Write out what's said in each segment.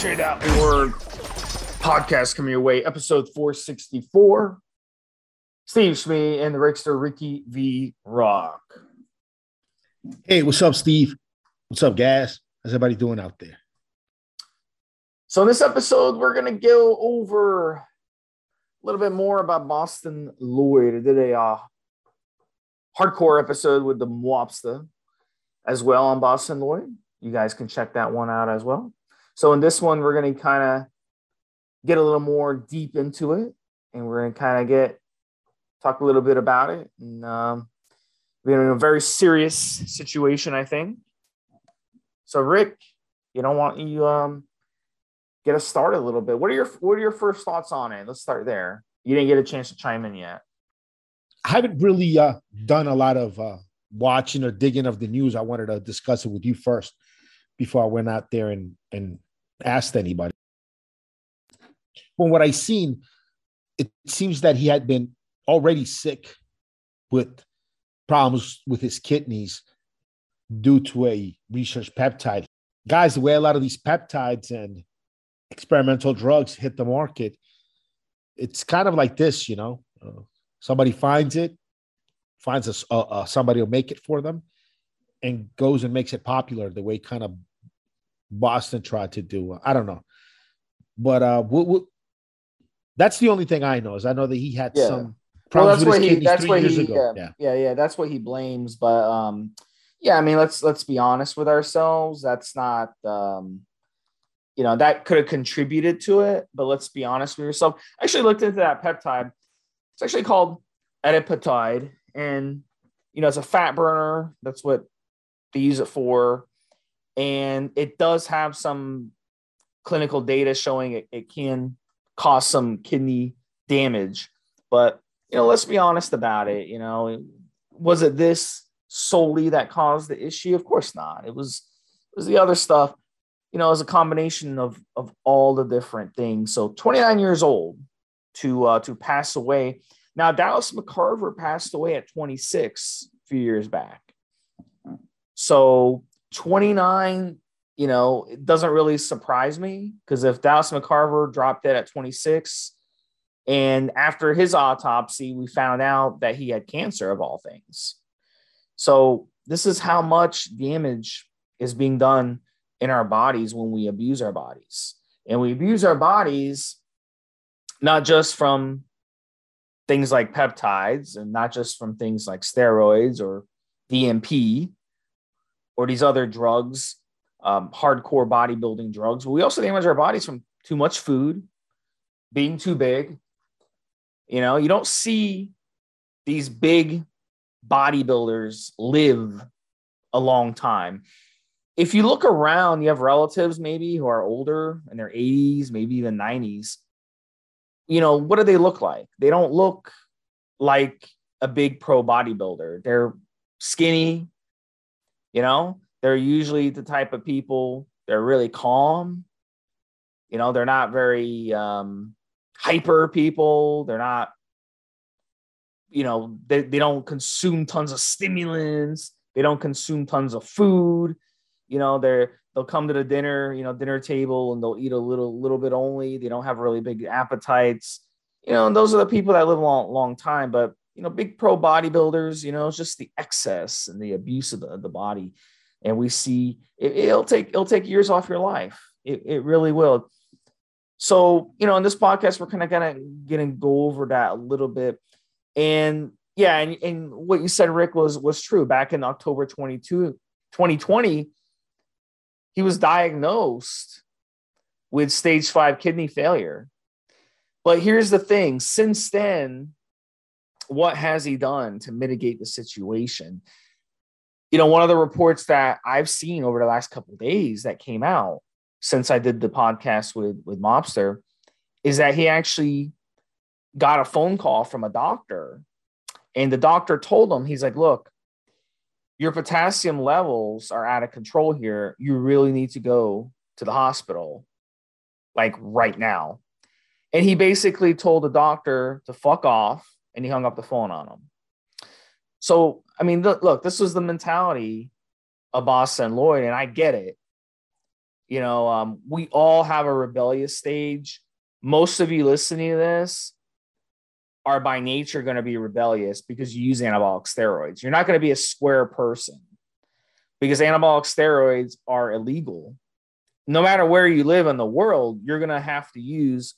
Shade.org podcast coming your way, episode 464. Steve Smee and the Rickster, Ricky V. Rock. Hey, what's up, Steve? What's up, Gas? How's everybody doing out there? So, in this episode, we're going to go over a little bit more about Boston Loyd. I did a uh, hardcore episode with the Mwopsta as well on Boston Loyd. You guys can check that one out as well. So, in this one, we're going to kind of get a little more deep into it and we're going to kind of get talk a little bit about it. And um, we're in a very serious situation, I think. So, Rick, you don't want you um get us started a little bit. What are your what are your first thoughts on it? Let's start there. You didn't get a chance to chime in yet. I haven't really uh, done a lot of uh, watching or digging of the news. I wanted to discuss it with you first before I went out there and and asked anybody. From what I seen, it seems that he had been already sick with problems with his kidneys due to a research peptide. Guys, the way a lot of these peptides and experimental drugs hit the market, it's kind of like this, you know. Uh, somebody finds it, finds a, uh, somebody will make it for them, and goes and makes it popular the way kind of Boston tried to do. I don't know, but uh, that's the only thing I know is I know that he had yeah. some problems well, that's with his he, that's three years he, ago. Yeah, yeah, yeah, that's what he blames. But um, yeah, I mean, let's let's be honest with ourselves. That's not um, you know, that could have contributed to it. But let's be honest with yourself. I actually looked into that peptide. It's actually called adipotide, and you know, it's a fat burner. That's what they use it for, and it does have some clinical data showing it, it can cause some kidney damage. But you know, let's be honest about it. You know, was it this solely that caused the issue? Of course not. It was it was the other stuff. You know, it was a combination of of all the different things. So 29 years old to uh, to pass away. Now Dallas McCarver passed away at 26 a few years back. So 29 you know, it doesn't really surprise me because if Dallas McCarver dropped dead at 26, and after his autopsy, we found out that he had cancer of all things. So, this is how much damage is being done in our bodies when we abuse our bodies. And we abuse our bodies not just from things like peptides and not just from things like steroids or DNP or these other drugs um, hardcore bodybuilding drugs. But we also damage our bodies from too much food, being too big. You know, you don't see these big bodybuilders live a long time. If you look around, you have relatives maybe who are older in their 80s, maybe even 90s. You know, what do they look like? They don't look like a big pro bodybuilder. They're skinny, you know, they're usually the type of people they're really calm. You know they're not very um, hyper people. They're not you know they, they don't consume tons of stimulants. They don't consume tons of food. You know they're they'll come to the dinner you know dinner table and they'll eat a little little bit only. They don't have really big appetites. You know and those are the people that live a long long time but you know big pro bodybuilders you know it's just the excess and the abuse of the, the body and we see it, will take it'll take years off your life. It, it really will. So you know, in this podcast, we're kind of gonna gonna go over that a little bit, and yeah, and, and what you said, Rick, was was true. Back in October 22, 2020, he was diagnosed with stage five kidney failure. But here's the thing: since then, what has he done to mitigate the situation? you know, one of the reports that I've seen over the last couple days that came out since I did the podcast with with Mobster is that he actually got a phone call from a doctor, and the doctor told him he's like, "Look, your potassium levels are out of control here. You really need to go to the hospital, like right now." And he basically told the doctor to fuck off, and he hung up the phone on him. So I mean, look, look, this was the mentality of Boston Loyd, and I get it. You know, um, we all have a rebellious stage. Most of you listening to this are by nature going to be rebellious because you use anabolic steroids. You're not going to be a square person because anabolic steroids are illegal. No matter where you live in the world, you're going to have to use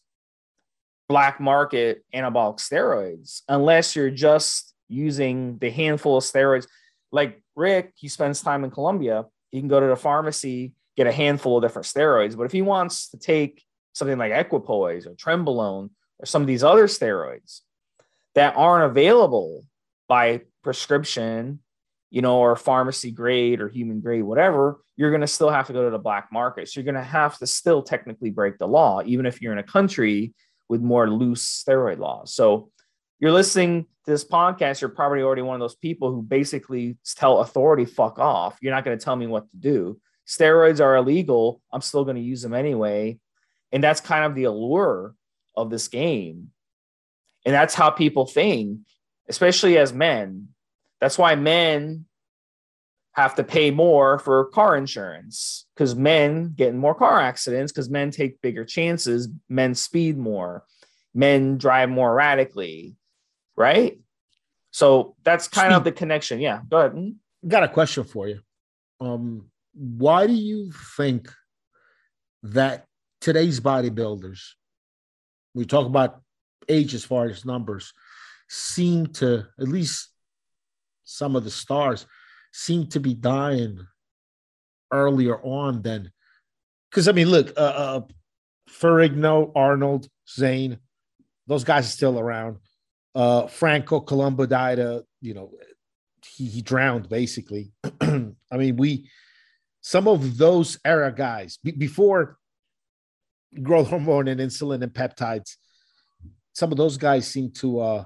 black market anabolic steroids unless you're just using the handful of steroids. Like Rick, he spends time in Colombia. He can go to the pharmacy, get a handful of different steroids. But if he wants to take something like equipoise or trenbolone or some of these other steroids that aren't available by prescription, you know, or pharmacy grade or human grade, whatever, you're going to still have to go to the black market. So you're going to have to still technically break the law, even if you're in a country with more loose steroid laws. So you're listening to this podcast, you're probably already one of those people who basically tell authority, fuck off. You're not going to tell me what to do. Steroids are illegal. I'm still going to use them anyway. And that's kind of the allure of this game. And that's how people think, especially as men. That's why men have to pay more for car insurance because men get in more car accidents because men take bigger chances, men speed more, men drive more erratically, right? So that's kind of the connection. Yeah, go ahead. Hmm? Got a question for you. Um, why do you think that today's bodybuilders, we talk about age as far as numbers, seem to at least some of the stars seem to be dying earlier on than because I mean, look, uh, uh Ferrigno, Arnold, Zane, those guys are still around. Uh, Franco Columbu died. Uh, you know, he, he drowned basically. I mean, we some of those era guys b- before growth hormone and insulin and peptides. Some of those guys seem to uh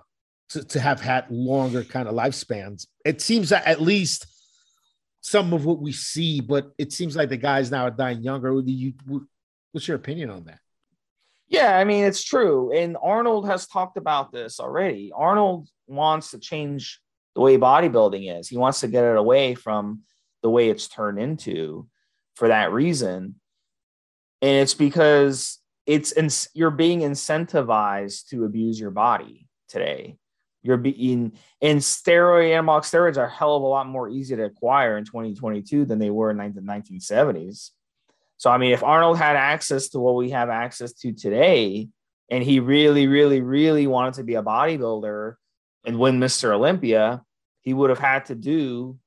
to, to have had longer kind of lifespans. It seems that at least some of what we see, but it seems like the guys now are dying younger. You, what's your opinion on that? Yeah, I mean it's true, and Arnold has talked about this already. Arnold wants to change the way bodybuilding is. He wants to get it away from the way it's turned into for that reason, and it's because it's you're being incentivized to abuse your body today. You're being and steroid anabolic steroids are a hell of a lot more easy to acquire in 2022 than they were in the 1970s. So I mean, if Arnold had access to what we have access to today, and he really, really, really wanted to be a bodybuilder and win Mr. Olympia, he would have had to do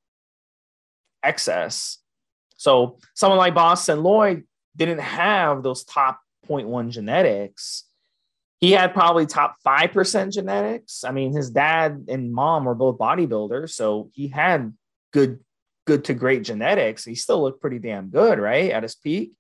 excess. So someone like Boston Loyd didn't have those top 0.1 genetics he had probably top 5% genetics. I mean, his dad and mom were both bodybuilders, so he had good good to great genetics. He still looked pretty damn good, right? At his peak.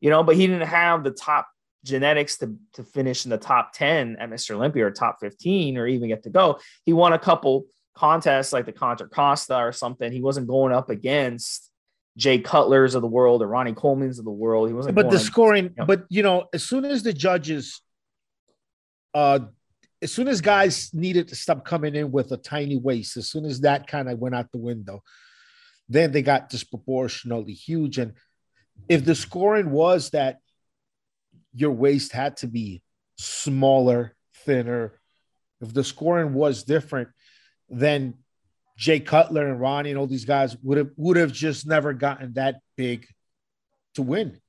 You know, but he didn't have the top genetics to, to finish in the top 10 at Mr. Olympia or top 15 or even get to go. He won a couple contests like the Contra Costa or something. He wasn't going up against Jay Cutlers of the world or Ronnie Coleman's of the world. He wasn't. But the scoring, you know. but you know, as soon as the judges uh, as soon as guys needed to stop coming in with a tiny waist, as soon as that kind of went out the window, then they got disproportionately huge. And if the scoring was that your waist had to be smaller, thinner, if the scoring was different, then Jay Cutler and Ronnie and all these guys would have would have just never gotten that big to win.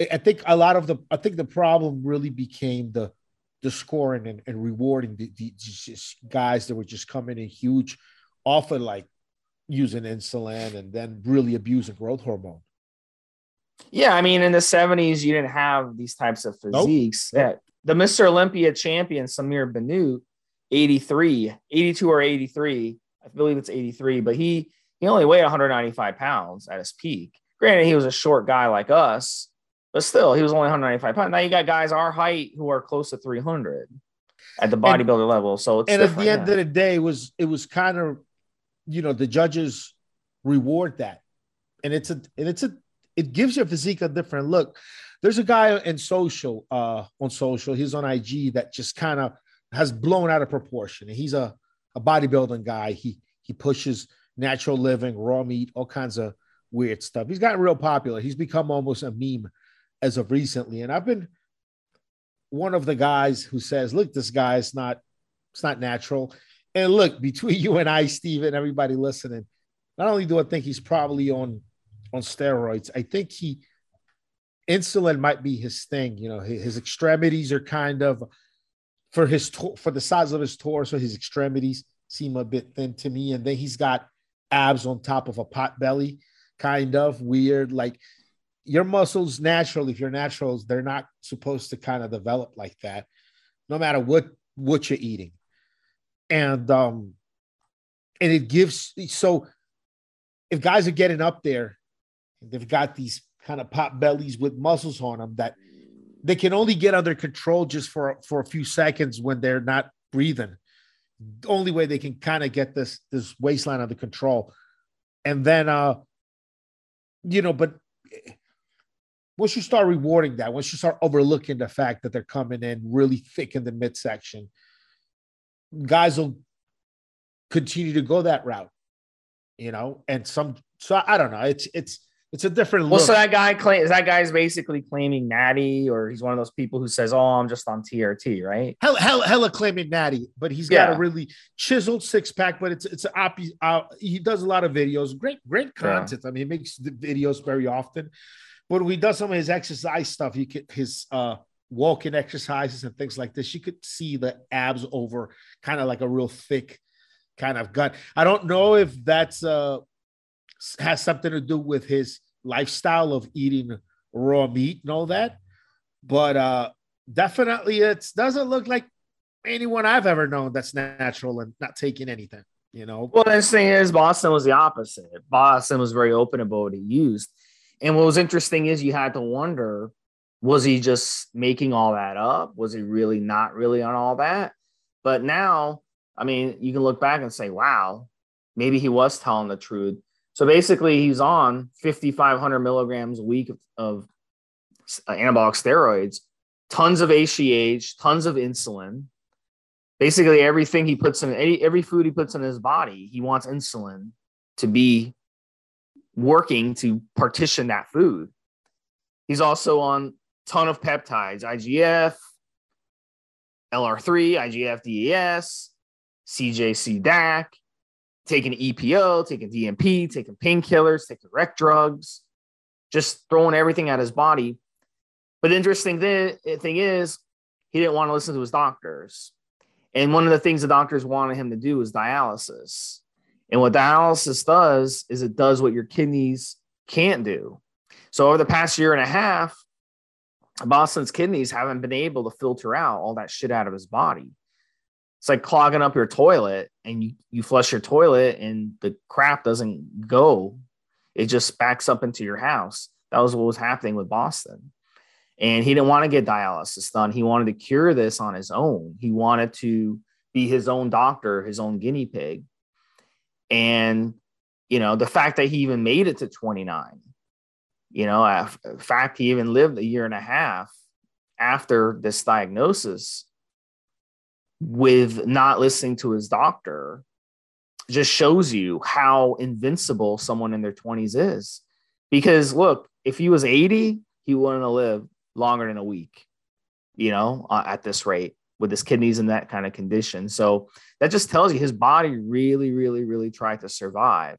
I think a lot of the I think the problem really became the the scoring and, and rewarding the, the guys that were just coming in huge off of like using insulin and then really abusing growth hormone. Yeah, I mean, in the 70s, you didn't have these types of physiques. Nope. Yeah. The Mr. Olympia champion, Samir Bannout, 83, 82 or 83. I believe it's 83, but he he only weighed 195 pounds at his peak. Granted, he was a short guy like us, but still, he was only 195 pounds. Now you got guys our height who are close to 300 at the bodybuilder and, level. So and at the end of the day, it was it was kind of, you know, the judges reward that, and it's a and it's a it gives your physique a different look. There's a guy in social, uh, on social, he's on IG that just kind of has blown out of proportion. And he's a, a bodybuilding guy. He he pushes natural living, raw meat, all kinds of weird stuff. He's gotten real popular. He's become almost a meme as of recently. And I've been one of the guys who says, look, this guy is not, it's not natural. And look, between you and I, Steve, and everybody listening, not only do I think he's probably on on steroids, I think he insulin might be his thing. You know, his, his extremities are kind of for his for the size of his torso, his extremities seem a bit thin to me. And then he's got abs on top of a pot belly, kind of weird. Like your muscles natural, if you're naturals, they're not supposed to kind of develop like that, no matter what what you're eating. And um and it gives so if guys are getting up there, they've got these kind of pot bellies with muscles on them that they can only get under control just for for a few seconds when they're not breathing. The only way they can kind of get this this waistline under control, and then uh, you know, but once you start rewarding that, once you start overlooking the fact that they're coming in really thick in the midsection, guys will continue to go that route, you know. And some, so I don't know. It's it's it's a different look. Well, so that guy is that guy's basically claiming natty, or he's one of those people who says, "Oh, I'm just on TRT," right? Hella, hella, hella claiming natty, but he's got yeah. a really chiseled six pack. But it's it's a op- uh, he does a lot of videos, great great content. Yeah. I mean, he makes the videos very often. But when he does some of his exercise stuff, you could his uh walking exercises and things like this, you could see the abs over kind of like a real thick kind of gut. I don't know if that's uh has something to do with his lifestyle of eating raw meat and all that. But uh, definitely, it doesn't look like anyone I've ever known that's natural and not taking anything. You know. Well, the thing is, Boston was the opposite. Boston was very open about what he used, and what was interesting is you had to wonder: was he just making all that up? Was he really not really on all that? But now, I mean, you can look back and say, "Wow, maybe he was telling the truth." So basically, he's on 5,500 milligrams a week of, of uh, anabolic steroids, tons of HGH, tons of insulin. Basically, everything he puts in, every food he puts in his body, he wants insulin to be working to partition that food. He's also on ton of peptides, IGF, LR3, IGF DES, CJC DAC taking EPO, taking DNP, taking painkillers, taking rec drugs, just throwing everything at his body. But the interesting th- thing is, he didn't want to listen to his doctors. And one of the things the doctors wanted him to do was dialysis. And what dialysis does is it does what your kidneys can't do. So over the past year and a half, Boston's kidneys haven't been able to filter out all that shit out of his body it's like clogging up your toilet and you, you flush your toilet and the crap doesn't go. It just backs up into your house. That was what was happening with Boston. And he didn't want to get dialysis done. He wanted to cure this on his own. He wanted to be his own doctor, his own guinea pig. And, you know, the fact that he even made it to 29, you know, in fact, he even lived a year and a half after this diagnosis with not listening to his doctor just shows you how invincible someone in their 20s is. Because look, if he was 80, he wouldn't have lived longer than a week, you know, uh, at this rate with his kidneys in that kind of condition. So that just tells you his body really, really, really tried to survive.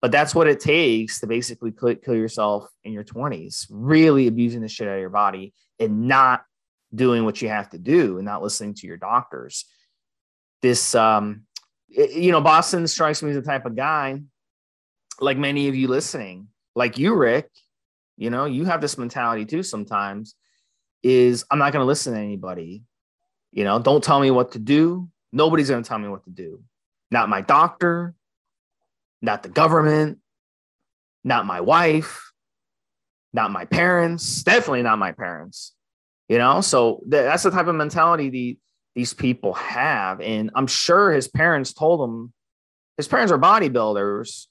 But that's what it takes to basically kill yourself in your 20s, really abusing the shit out of your body and not doing what you have to do and not listening to your doctors. This, um, it, you know, Boston strikes me as the type of guy, like many of you listening, like you, Rick, you know, you have this mentality too sometimes is I'm not going to listen to anybody. You know, don't tell me what to do. Nobody's going to tell me what to do. Not my doctor, not the government, not my wife, not my parents, definitely not my parents you know? So th- that's the type of mentality the, these people have. And i'm sure his parents told him his parents are bodybuilders.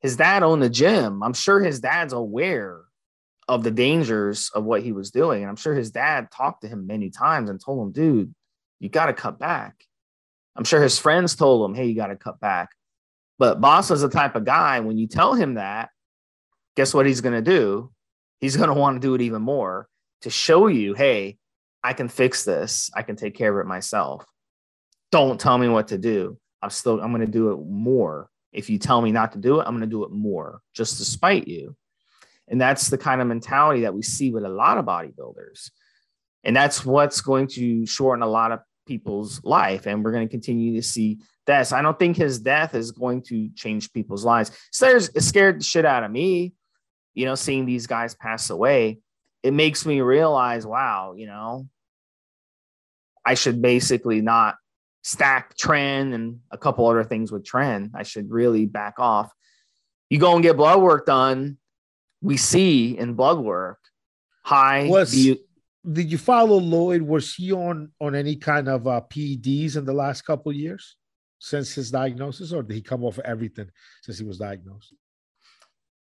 His dad owned the gym. I'm sure his dad's aware of the dangers of what he was doing. And i'm sure his dad talked to him many times and told him dude you got to cut back i'm sure his friends told him hey you got to cut back but boss is the type of guy when you tell him that guess what he's going to do? He's going to want to do it even more to show you, hey, I can fix this. I can take care of it myself. Don't tell me what to do. I'm still, I'm going to do it more. If you tell me not to do it, I'm going to do it more just to spite you. And that's the kind of mentality that we see with a lot of bodybuilders. And that's what's going to shorten a lot of people's life. And we're going to continue to see deaths. I don't think his death is going to change people's lives. So it scared the shit out of me, you know, seeing these guys pass away. It makes me realize, wow, you know, I should basically not stack Tren and a couple other things with Tren. I should really back off. You go and get blood work done. We see in blood work high. Was, did you follow Loyd? Was he on on any kind of uh, PEDs in the last couple years since his diagnosis, or did he come off of everything since he was diagnosed?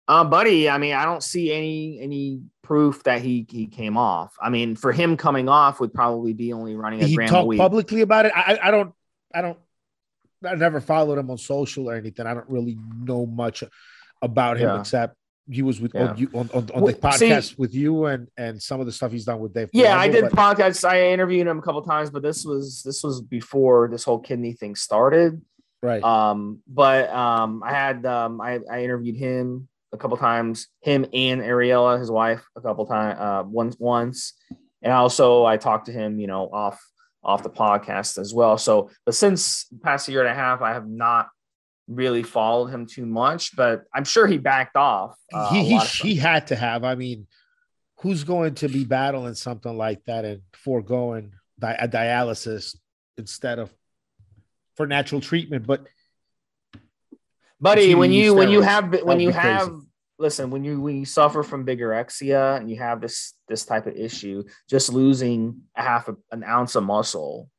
Um, buddy, I mean, I don't see any any proof that he he came off. I mean, for him coming off would probably be only running a he gram talked a week. publicly about it. I I don't I don't I never followed him on social or anything. I don't really know much about him Yeah. except he was with Yeah. on, you, on, on, on the podcast see- with you and and some of the stuff he's done with Dave. Yeah, I did but- podcasts. I interviewed him a couple times, but this was this was before this whole kidney thing started. right. Um, but um, I had um, I, I interviewed him a couple times, him and Ariella, his wife, a couple times, uh, once once, and also I talked to him, you know, off off the podcast as well. So, but since the past year and a half, I have not really followed him too much, but I'm sure he backed off. uh, he he, he had to have. I mean, who's going to be battling something like that and foregoing di- a dialysis instead of for natural treatment? But buddy when you when you have when you crazy. have listen when you when you suffer from bigorexia and you have this this type of issue just losing a half a, an ounce of muscle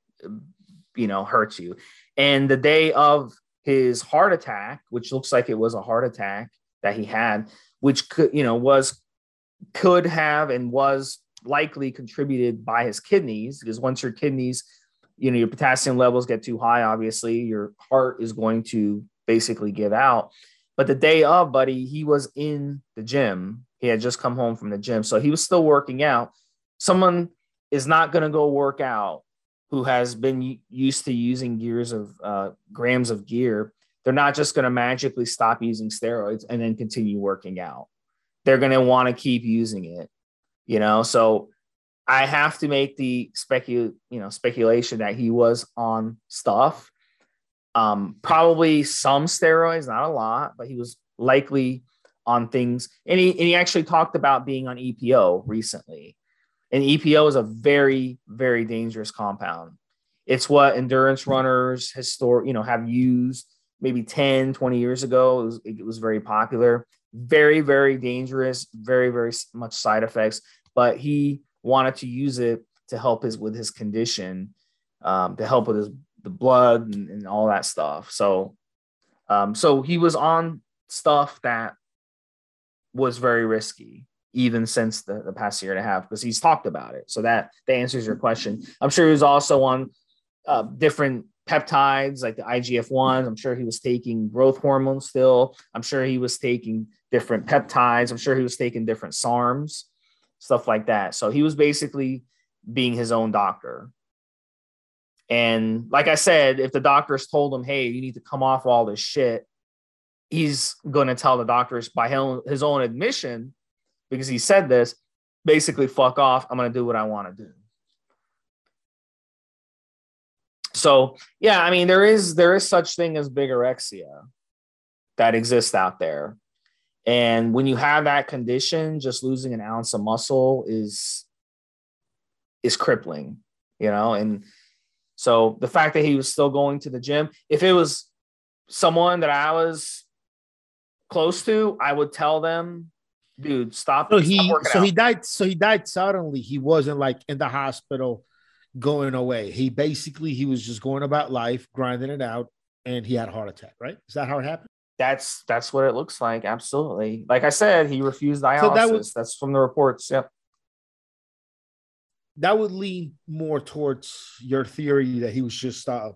you know hurts you and the day of his heart attack which looks like it was a heart attack that he had which could you know was could have and was likely contributed by his kidneys because once your kidneys you know your potassium levels get too high obviously your heart is going to basically give out. But the day of buddy he was in the gym. He had just come home from the gym. So he was still working out. Someone is not going to go work out who has been used to using gears of uh, grams of gear they're not just going to magically stop using steroids and then continue working out. They're going to want to keep using it you know? So i have to make the specu you know speculation that he was on stuff. Um probably some steroids not a lot but he was likely on things. And he, and he actually talked about being on epo recently and epo is a very very dangerous compound. It's what endurance runners historic you know have used maybe 10 20 years ago. It was, it was very popular. Very very dangerous very very much side effects but he wanted to use it to help his with his condition um, to help with his the blood and, and all that stuff. So um, so he was on stuff that was very risky even since the, the past year and a half because he's talked about it so that that answers your question i'm sure he was also on uh, different peptides like the IGF-1s. I'm sure he was taking growth hormones still. I'm sure he was taking different peptides. I'm sure he was taking different SARMs, stuff like that. So he was basically being his own doctor. And like I said, if the doctors told him, hey, you need to come off all this shit, he's going to tell the doctors by his own admission, because he said this, basically, fuck off. I'm going to do what I want to do. So yeah, I mean there is there is such thing as bigorexia that exists out there. And when you have that condition, just losing an ounce of muscle is is crippling, you know. And so the fact that he was still going to the gym, if it was someone that I was close to, I would tell them, dude, stop. so he working so out." he died so he died suddenly. He wasn't like in the hospital going away. He basically he was just going about life, grinding it out, and he had a heart attack. Right? Is that how it happened? That's that's what it looks like. Absolutely. Like I said, he refused dialysis. that would- that's from the reports. Yep. That would lean more towards your theory that he was just uh,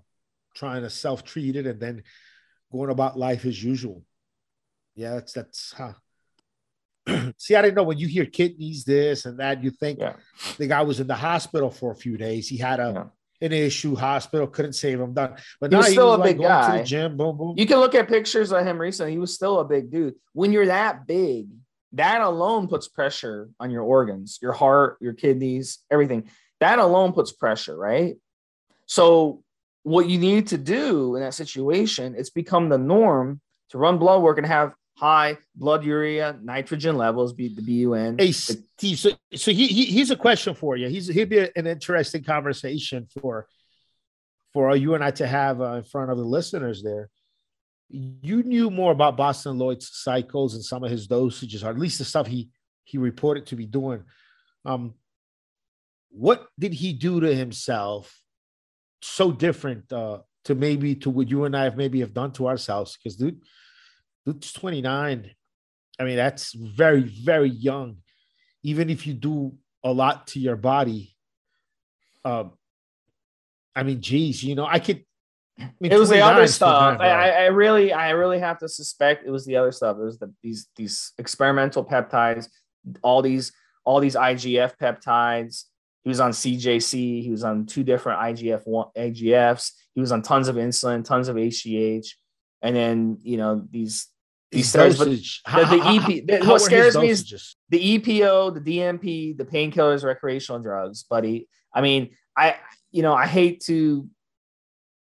trying to self treat it and then going about life as usual. Yeah, that's that's huh. see, I didn't know when you hear kidneys, this and that, you think Yeah. the guy was in the hospital for a few days. He had a Yeah. an issue, hospital couldn't save him. Done, but He now was still a like, big going to guy. the gym, boom, boom. You can look at pictures of him recently. He was still a big dude. When you're that big, that alone puts pressure on your organs, your heart, your kidneys, everything. That alone puts pressure, right? So, what you need to do in that situation, it's become the norm to run blood work and have high blood urea, nitrogen levels, be the BUN. Hey, Steve. So, so he, he here's a question for you. He's he'd be an interesting conversation for for you and I to have uh, in front of the listeners. There, you knew more about Boston Loyd's cycles and some of his dosages, or at least the stuff he he reported to be doing. Um, what did he do to himself so different uh, to maybe to what you and I have maybe have done to ourselves? Because dude, dude's 29. I mean, that's very, very young. Even if you do a lot to your body, um, I mean, geez, you know, I could. I mean, it was the other stuff. I. I I really, I really have to suspect it was the other stuff. It was the these these experimental peptides, all these all these IGF peptides. He was on CJC. He was on two different IGF one IGFs. He was on tons of insulin, tons of HGH, and then you know these steroids. But dosage. the- the EP the- what scares me is- the EPO, the DNP, the painkillers, recreational drugs, buddy. I mean, I you know, I hate to,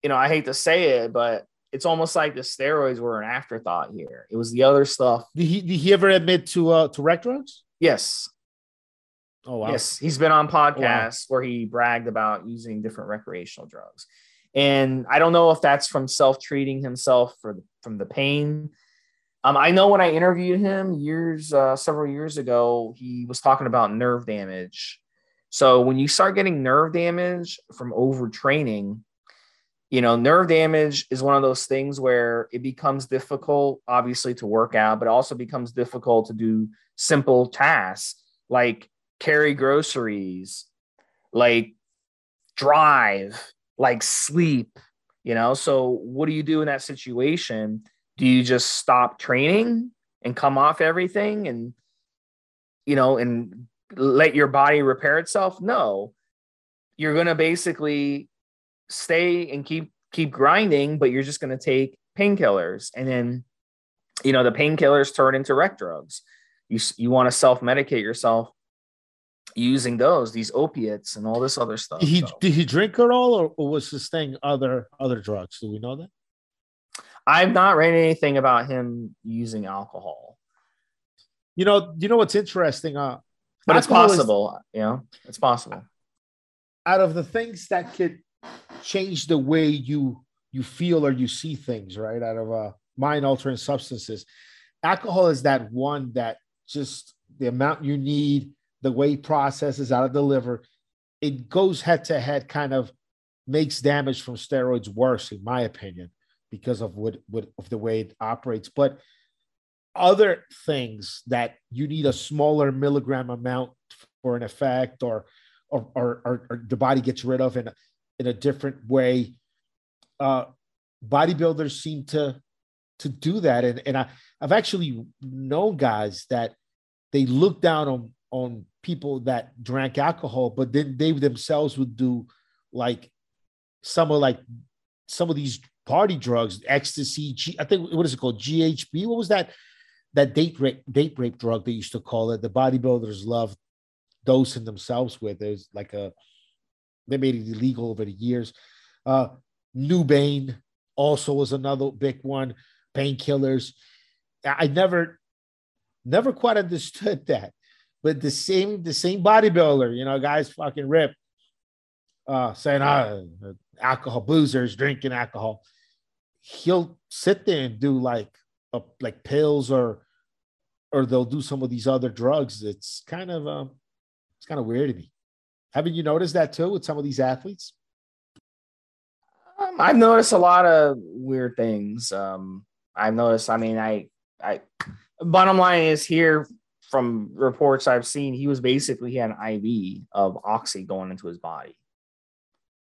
you know, I hate to say it, but it's almost like the steroids were an afterthought here. It was the other stuff. Did he, did he ever admit to uh to rec drugs? Yes, Oh wow. yes, he's been on podcasts where he bragged about using different recreational drugs, and I don't know if that's from self-treating himself for from the pain. Um, I know when I interviewed him years, uh, several years ago, he was talking about nerve damage. So when you start getting nerve damage from overtraining, you know, nerve damage is one of those things where it becomes difficult, obviously, to work out, but also becomes difficult to do simple tasks like carry groceries, like drive, like sleep, you know. So, what do you do in that situation? Do you just stop training and come off everything and, you know, and let your body repair itself? No, you're going to basically stay and keep keep grinding, but you're just going to take painkillers, and then, you know, the painkillers turn into rec drugs. You you want to self medicate yourself using those these opiates and all this other stuff. Did he So, did he drink at all, or, or was his thing other other drugs? Do we know that? I've not read anything about him using alcohol, You know, you know what's interesting? Uh, but it's alcohol is- possible. you know, it's possible. out of the things that could change the way you you feel or you see things, right? Out of uh, mind altering substances, alcohol is that one that just the amount you need, the way it processes out of the liver, it goes head to head, kind of makes damage from steroids worse, in my opinion, because of what, what of the way it operates. But other things that you need a smaller milligram amount for an effect or or, or, or, or the body gets rid of in a, in a different way. Uh, bodybuilders seem to to do that, and and I I've actually known guys that they look down on on people that drank alcohol, but then they themselves would do like some of like some of these party drugs, ecstasy. G, I think what is it called? GHB. What was that? That date rape date rape drug they used to call it. The bodybuilders loved dosing themselves with. There's like a they made it illegal over the years. Uh Nubain also was another big one. Painkillers. I I never never quite understood that. But the same the same bodybuilder, you know, guys fucking rip, uh, saying ah, alcohol boozers drinking alcohol. He'll sit there and do like a, like pills or or they'll do some of these other drugs. It's kind of um, it's kind of weird to me. Haven't you noticed that too with some of these athletes? Um, I've noticed a lot of weird things. Um, I've noticed. I mean, I, I. Bottom line is here from reports I've seen, he was basically he had an IV of oxy going into his body.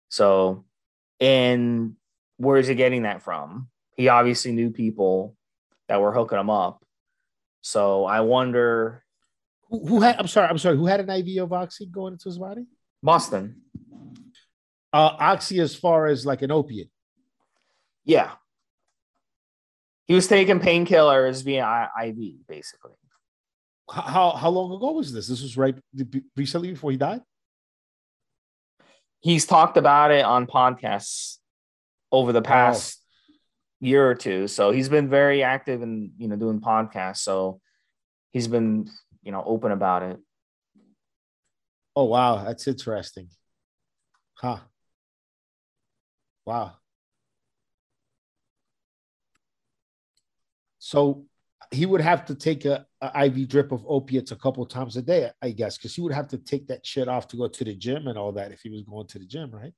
So, and where is he getting that from? He obviously knew people that were hooking him up. So I wonder Who, who had? I'm sorry. I'm sorry. Who had an IV of oxy going into his body? Boston. Uh, oxy as far as like an opiate. Yeah. He was taking painkillers via IV, basically. How how long ago was this? This was right recently before he died. He's talked about it on podcasts over the past year or two. So he's been very active in, you know, doing podcasts. So he's been, you know, open about it. Oh wow, that's interesting. Huh. Wow. So he would have to take a, a IV drip of opiates a couple times a day, I guess, because he would have to take that shit off to go to the gym and all that if he was going to the gym, right?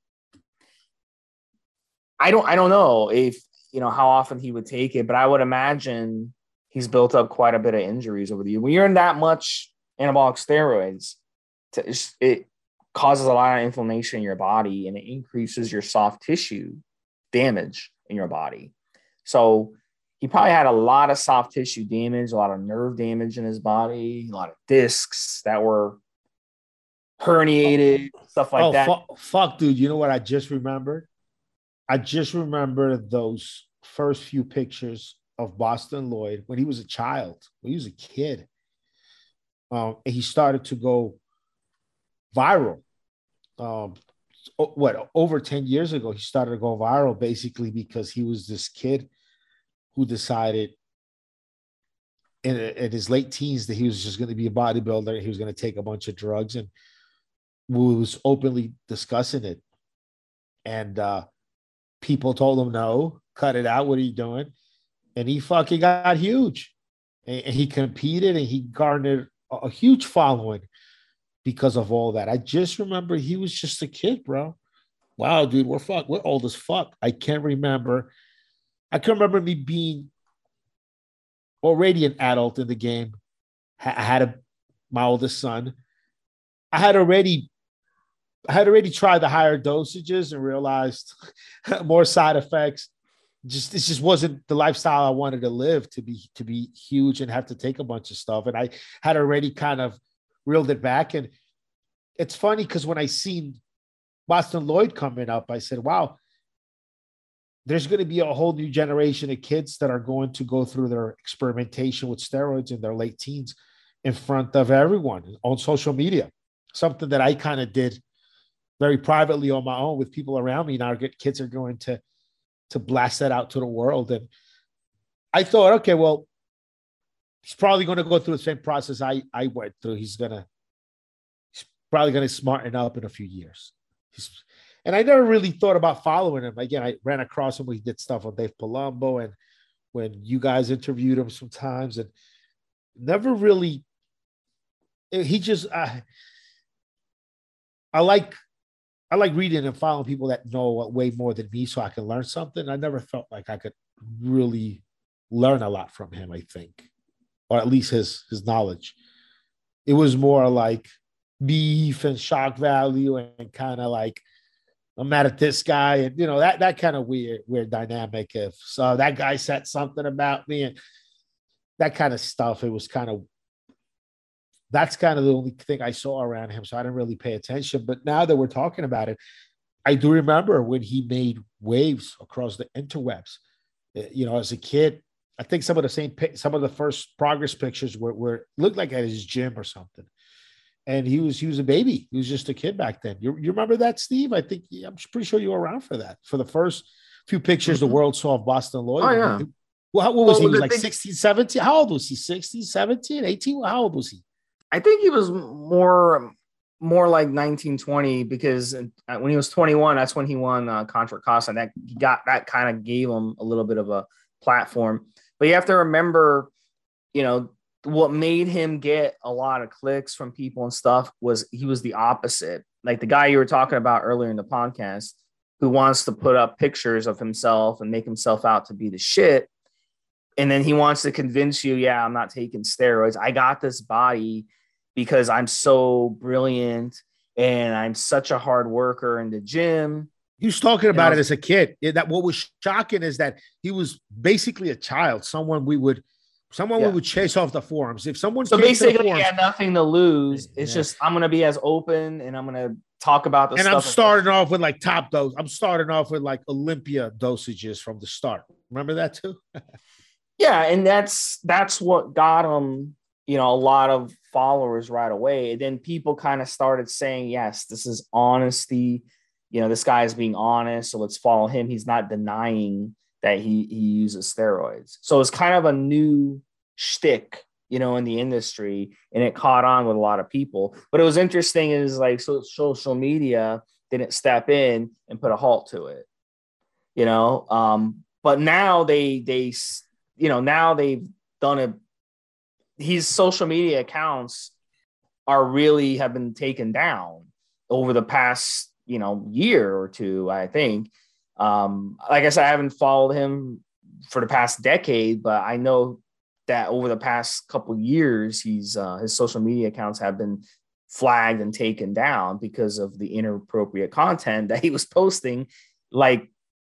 I don't I don't know if you know how often he would take it, but I would imagine he's built up quite a bit of injuries over the year. When you're in that much anabolic steroids, to- it causes a lot of inflammation in your body and it increases your soft tissue damage in your body. So he probably had a lot of soft tissue damage, a lot of nerve damage in his body, a lot of discs that were herniated, stuff like oh, that. fu- fuck, dude. You know what I just remembered? I just remember those first few pictures of Boston Loyd when he was a child, when he was a kid. Um, and he started to go viral. Um, what over 10 years ago, he started to go viral basically because he was this kid who decided in, in his late teens that he was just going to be a bodybuilder. He was going to take a bunch of drugs and was openly discussing it. And uh, people told him, no, cut it out. What are you doing? And he fucking got huge. And, and he competed and he garnered a, a huge following because of all that. I just remember he was just a kid, bro. Wow, dude, we're fuck, we're old as fuck. I can't remember. I can remember me being already an adult in the game. I had a my oldest son. I had already I had already tried the higher dosages and realized more side effects. Just this just wasn't the lifestyle I wanted to live to be to be huge and have to take a bunch of stuff. And I had already kind of reeled it back. And it's funny because when I seen Boston Loyd coming up, I said, wow, there's going to be a whole new generation of kids that are going to go through their experimentation with steroids in their late teens in front of everyone on social media. Something that I kind of did very privately on my own with people around me. Now get kids are going to to blast that out to the world. And I thought, okay, well, he's probably going to go through the same process I I went through. He's gonna he's probably to smarten up in a few years. He's and I never really thought about following him. Again, I ran across him when he did stuff on Dave Palumbo and when you guys interviewed him sometimes, and never really. He just, I, I like, I like reading and following people that know way more than me, so I can learn something. I never felt like I could really learn a lot from him. I think, or at least his his knowledge. It was more like beef and shock value and kind of like I'm mad at this guy, and you know that that kind of weird weird dynamic. If so, that guy said something about me, and that kind of stuff. It was kind of that's kind of the only thing I saw around him, so I didn't really pay attention. But now that we're talking about it, I do remember when he made waves across the interwebs. Uh, You know, as a kid, I think some of the same some of the first progress pictures were, were looked like at his gym or something and he was he was a baby. He was just a kid back then. You, you remember that, Steve? I think I'm pretty sure you were around for that. For the first few pictures the Mhm. world saw of Boston Loyd. Oh, yeah. Well, what was Well, he? He was like thing- 16, 17? How old was he? 16, 17, 18? How old was he? I think he was more more like 1920 because when he was 21, that's when he won uh, Contra Costa. And that got that kind of gave him a little bit of a platform. But you have to remember, you know, what made him get a lot of clicks from people and stuff was he was the opposite. Like the guy you were talking about earlier in the podcast, who wants to put up pictures of himself and make himself out to be the shit. And then he wants to convince you, yeah, I'm not taking steroids. I got this body because I'm so brilliant and I'm such a hard worker in the gym. He was talking about it as a kid. Yeah, That what was shocking is that he was basically a child, someone we would Someone Yeah. would chase off the forums. If someone So came to the basically, forums- had nothing to lose. It's Yeah. just I'm gonna be as open and I'm gonna talk about the and. I'm starting off with like top dose. I'm starting off with like Olympia dosages from the start. Remember that too? Yeah, and that's that's what got him, you know, a lot of followers right away. And then people kind of started saying, yes, this is honesty. You know, this guy is being honest, so let's follow him. He's not denying that he he uses steroids. So it's kind of a new shtick, you know, in the industry, and it caught on with a lot of people. But it was interesting is like so social media didn't step in and put a halt to it, you know. Um, but now they they you know now they've done it. His social media accounts are really have been taken down over the past you know year or two. I think. Um, like I said, I haven't followed him for the past decade, but I know that over the past couple years, he's uh, his social media accounts have been flagged and taken down because of the inappropriate content that he was posting, like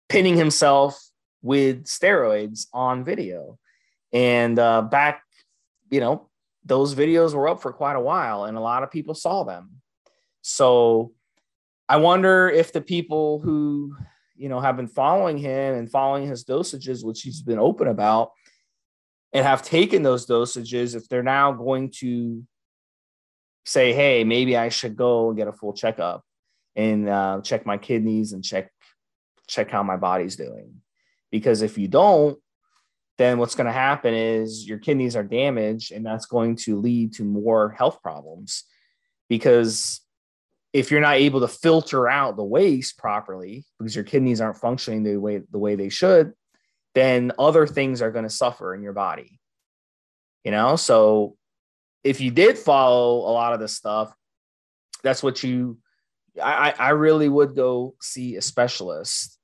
pinning himself with steroids on video. And uh, back, you know, those videos were up for quite a while, and a lot of people saw them. So I wonder if the people who you know have been following him and following his dosages, which he's been open about, and have taken those dosages, if they're now going to say, hey, maybe I should go and get a full checkup and uh, check my kidneys and check check how my body's doing. Because if you don't, then what's going to happen is your kidneys are damaged, and that's going to lead to more health problems. Because if you're not able to filter out the waste properly because your kidneys aren't functioning the way the way they should, then other things are going to suffer in your body. You know, so if you did follow a lot of this stuff, that's what you I, I really would go see a specialist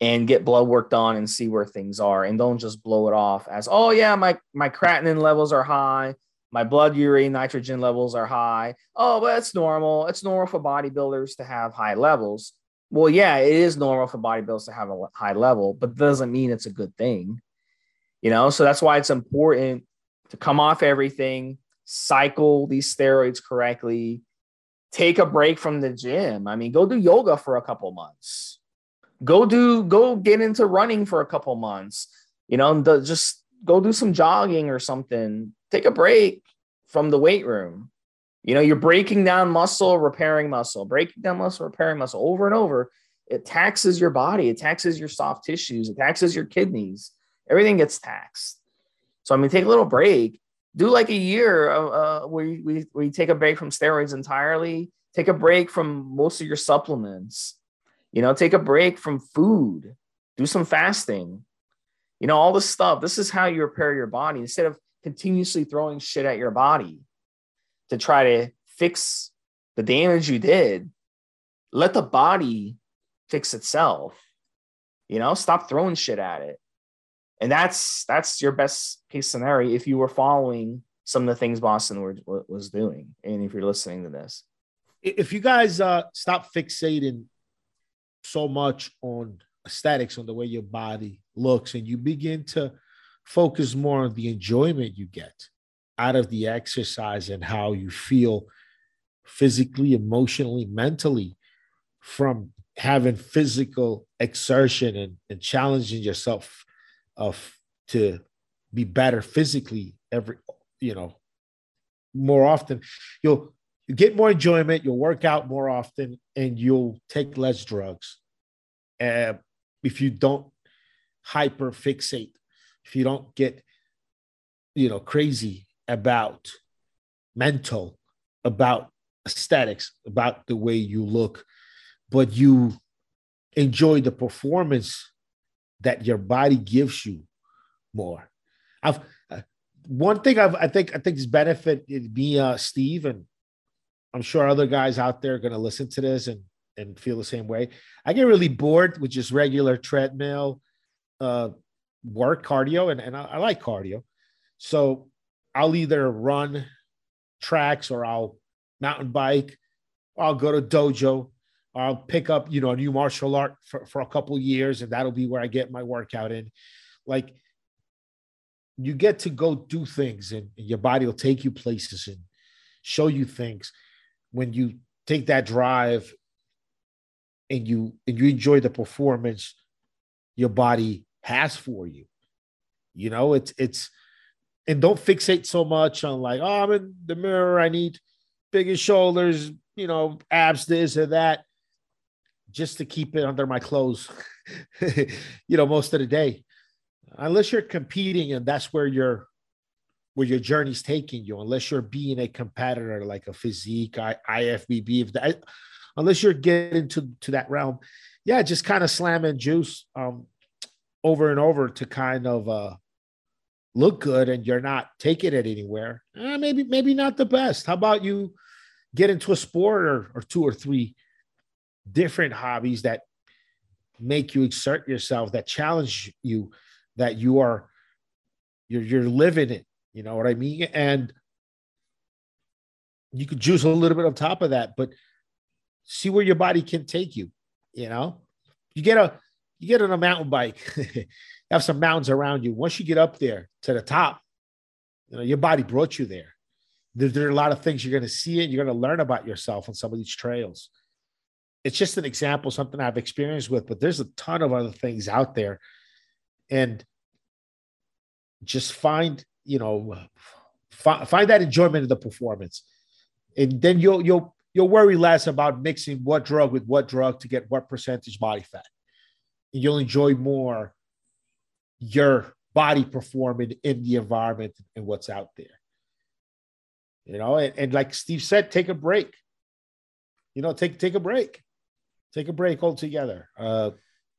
and get blood work done and see where things are and don't just blow it off as oh yeah my my creatinine levels are high my blood urea nitrogen levels are high. Oh but it's normal it's normal for bodybuilders to have high levels. Well yeah it is normal for bodybuilders to have a high level but doesn't mean it's a good thing you know? So that's why it's important to come off everything cycle these steroids correctly take a break from the gym. I mean go do yoga for a couple months go do go get into running for a couple months you know the, just go do some jogging or something. Take a break from the weight room. You know you're breaking down muscle repairing muscle breaking down muscle repairing muscle over and over. It taxes your body. It taxes your soft tissues. It taxes your kidneys. Everything gets taxed. So i mean take a little break. Do like a year uh, where, you, where you- where you take a break from steroids entirely. Take a break from most of your supplements you know take a break from food do some fasting. You know all this stuff this is how you repair your body instead of continuously throwing shit at your body to try to fix the damage you did. Let the body fix itself. You know stop throwing shit at it. And that's that's your best case scenario if you were following some of the things boston was doing. And if you're listening to this. If you guys uh stop fixating so much on aesthetics on the way your body looks and you begin to focus more on the enjoyment you get out of the exercise and how you feel physically emotionally mentally from having physical exertion and, and challenging yourself of to be better physically every you know more often. You'll get more enjoyment you'll work out more often and you'll take less drugs uh, if you don't hyper fixate if you don't get you know crazy about mental about aesthetics about the way you look but you enjoy the performance that your body gives you more. I've uh, one thing I've, i think i think is benefit me uh steve and i'm sure other guys out there are going to listen to this and and feel the same way. I get really bored with just regular treadmill uh work cardio and, and I, I like cardio. So i'll either run tracks or i'll mountain bike i'll go to dojo i'll pick up you know a new martial art for, for a couple years and that'll be where i get my workout in. Like you get to go do things and your body will take you places and show you things when you take that drive and you and you enjoy the performance your body has for you. You know it's it's and don't fixate so much on like oh i'm in the mirror i need bigger shoulders you know abs this or that just to keep it under my clothes you know most of the day. Unless you're competing and that's where your where your journey's taking you unless you're being a competitor like a physique I, ifbb if that unless you're getting to to that realm yeah just kind of slamming juice um over and over to kind of uh look good and you're not taking it anywhere eh, maybe maybe not the best. How about you get into a sport or, or two or three different hobbies that make you exert yourself that challenge you that you are you're you're living it you know what i mean? And you could juice a little bit on top of that but see where your body can take you you know? You get a you get on a mountain bike have some mountains around you. Once you get up there to the top you know your body brought you there. There, there are a lot of things you're going to see and you're going to learn about yourself on some of these trails. It's just an example something i've experienced with but there's a ton of other things out there. And just find you know find, find that enjoyment of the performance. And then you'll you'll you'll worry less about mixing what drug with what drug to get what percentage body fat. And you'll enjoy more your body performing in the environment and what's out there. You know and, and like steve said take a break. You know take take a break. Take a break altogether. Uh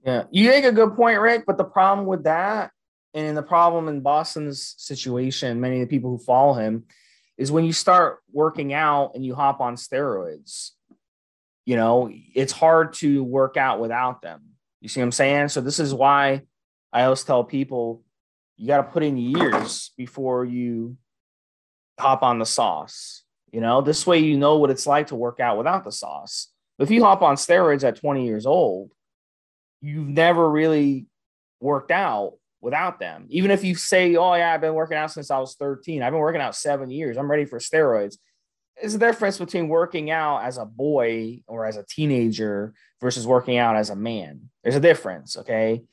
yeah. You make a good point rick but the problem with that and in the problem in Boston's situation, many of the people who follow him, is when you start working out and you hop on steroids, you know, it's hard to work out without them. You see what I'm saying? So this is why I always tell people you got to put in years before you hop on the sauce. You know, this way you know what it's like to work out without the sauce. If you hop on steroids at 20 years old, you've never really worked out without them. Even if you say, "Oh yeah, I've been working out since I was 13. I've been working out 7 years. I'm ready for steroids." There's a difference between working out as a boy or as a teenager versus working out as a man. There's a difference, okay?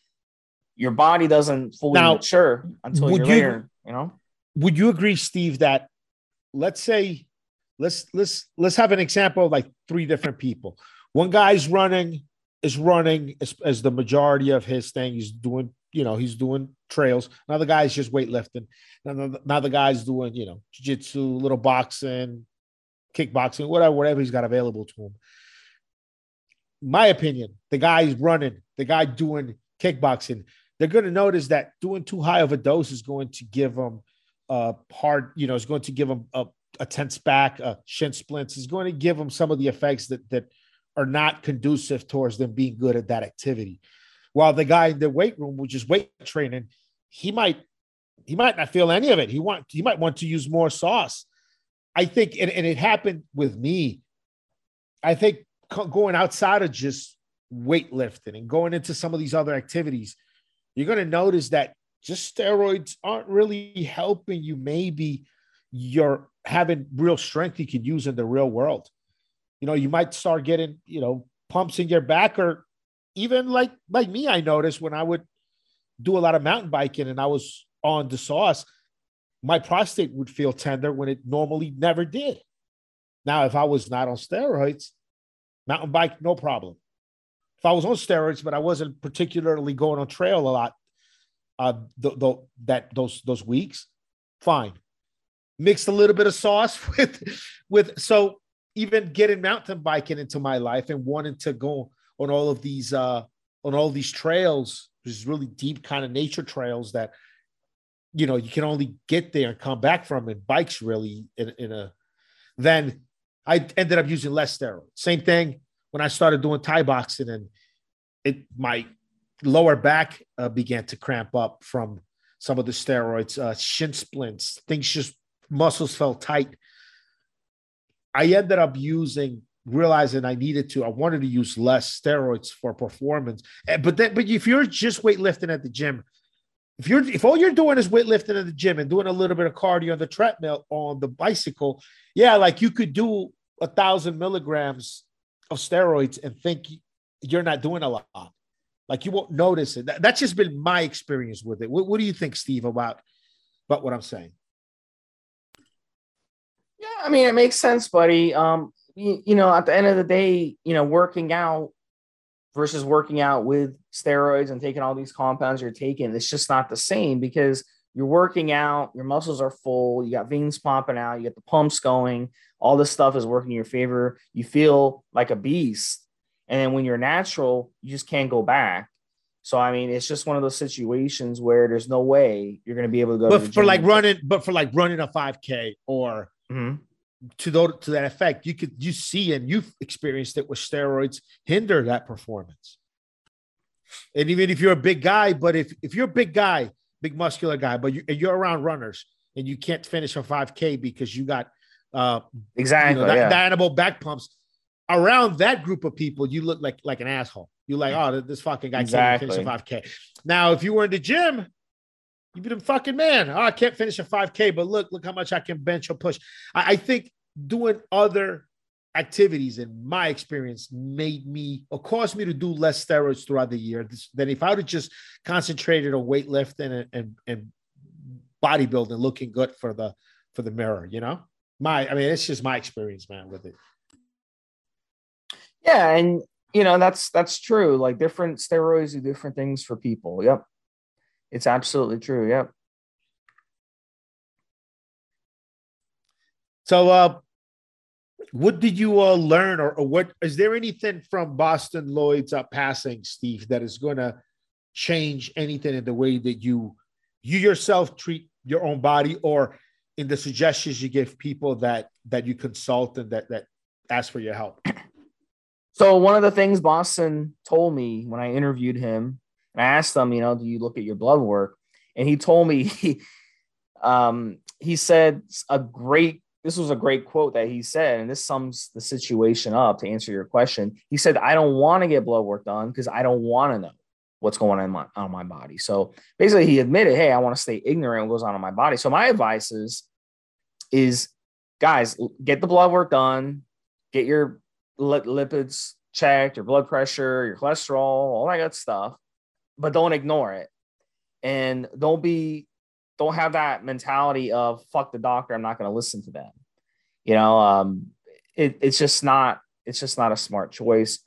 Your body doesn't fully now, mature until you're you, later, you know? Would you agree, Steve, that let's say let's let's let's have an example of like three different people. One guy's running is running as, as the majority of his thing. He's doing you know, he's doing trails. Another guy's just weightlifting. Another, another guy's doing, you know, jiu-jitsu, little boxing, kickboxing, whatever, whatever he's got available to him. My opinion, the guy's running, the guy doing kickboxing, they're going to notice that doing too high of a dose is going to give them a hard, you know, is going to give them a, a tense back, a shin splints, is going to give them some of the effects that that are not conducive towards them being good at that activity. While the guy in the weight room, which is weight training, he might he might not feel any of it. He want he might want to use more sauce. I think, and, and it happened with me. I think going outside of just weightlifting and going into some of these other activities, you're going to notice that just steroids aren't really helping you. Maybe you're having real strength you could use in the real world. You know, you might start getting, you know, pumps in your back or even like like me, I noticed when I would do a lot of mountain biking and I was on the sauce, my prostate would feel tender when it normally never did. Now, if I was not on steroids, mountain bike, no problem. If I was on steroids, but I wasn't particularly going on trail a lot, uh, the, the, that those those weeks, fine. Mixed a little bit of sauce with with so even getting mountain biking into my life and wanting to go on all of these uh, on all these trails, these really deep kind of nature trails that you know you can only get there and come back from in bikes really in, in a then I ended up using less steroids. Same thing when I started doing Thai boxing and it my lower back uh, began to cramp up from some of the steroids, uh, shin splints, things just muscles felt tight. I ended up using realizing I needed to, I wanted to use less steroids for performance. Eh, but then, but if you're just weightlifting at the gym, if you're if all you're doing is weightlifting at the gym and doing a little bit of cardio on the treadmill on the bicycle, yeah, like you could do a thousand milligrams of steroids and think you're not doing a lot. Like you won't notice it. That, that's just been my experience with it. What, what do you think, Steve, about about what I'm saying? Yeah, I mean it makes sense, buddy. Um, you, you know, at the end of the day, you know, working out versus working out with steroids and taking all these compounds you're taking, it's just not the same because you're working out, your muscles are full, you got veins popping out, you got the pumps going, all this stuff is working in your favor. You feel like a beast. And then when you're natural, you just can't go back. So I mean, it's just one of those situations where there's no way you're going to be able to go. But to for like running, but for like running a 5K or mm-hmm. To those to that effect, you could you see and you've experienced it with steroids hinder that performance. And even if you're a big guy, but if if you're a big guy, big muscular guy, but you, you're around runners and you can't finish a 5K because you got uh exactly you know, yeah. animal back pumps around that group of people, you look like like an asshole. You're like, oh, this fucking guy exactly. can't finish a 5K. Now, if you were in the gym, you'd be the fucking man. Oh, I can't finish a 5K, but look, look how much I can bench or push. I, I think doing other activities, in my experience, made me or caused me to do less steroids throughout the year than if I would have just concentrated on weightlifting and, and, and bodybuilding, looking good for the for the mirror. You know, my I mean, it's just my experience, man, with it. Yeah, and you know that's that's true. Like different steroids do different things for people. Yep, it's absolutely true. Yep. So, uh, what did you uh, learn, or, or what is there anything from Boston Loyd's uh, passing, Steve, that is going to change anything in the way that you you yourself treat your own body, or in the suggestions you give people that that you consult and that that ask for your help? So one of the things Boston told me when I interviewed him, I asked him, you know, do you look at your blood work? And he told me, he, um, he said a great. This was a great quote that he said, and this sums the situation up to answer your question. He said, "I don't want to get blood work done because I don't want to know what's going on in my, on my body." So basically, he admitted, "Hey, I want to stay ignorant what goes on in my body." So my advice is, is guys, get the blood work done, get your lipids checked, your blood pressure, your cholesterol, all that good stuff, but don't ignore it. And don't be, don't have that mentality of fuck the doctor, I'm not going to listen to them. You know, um, it, it's just not, it's just not a smart choice.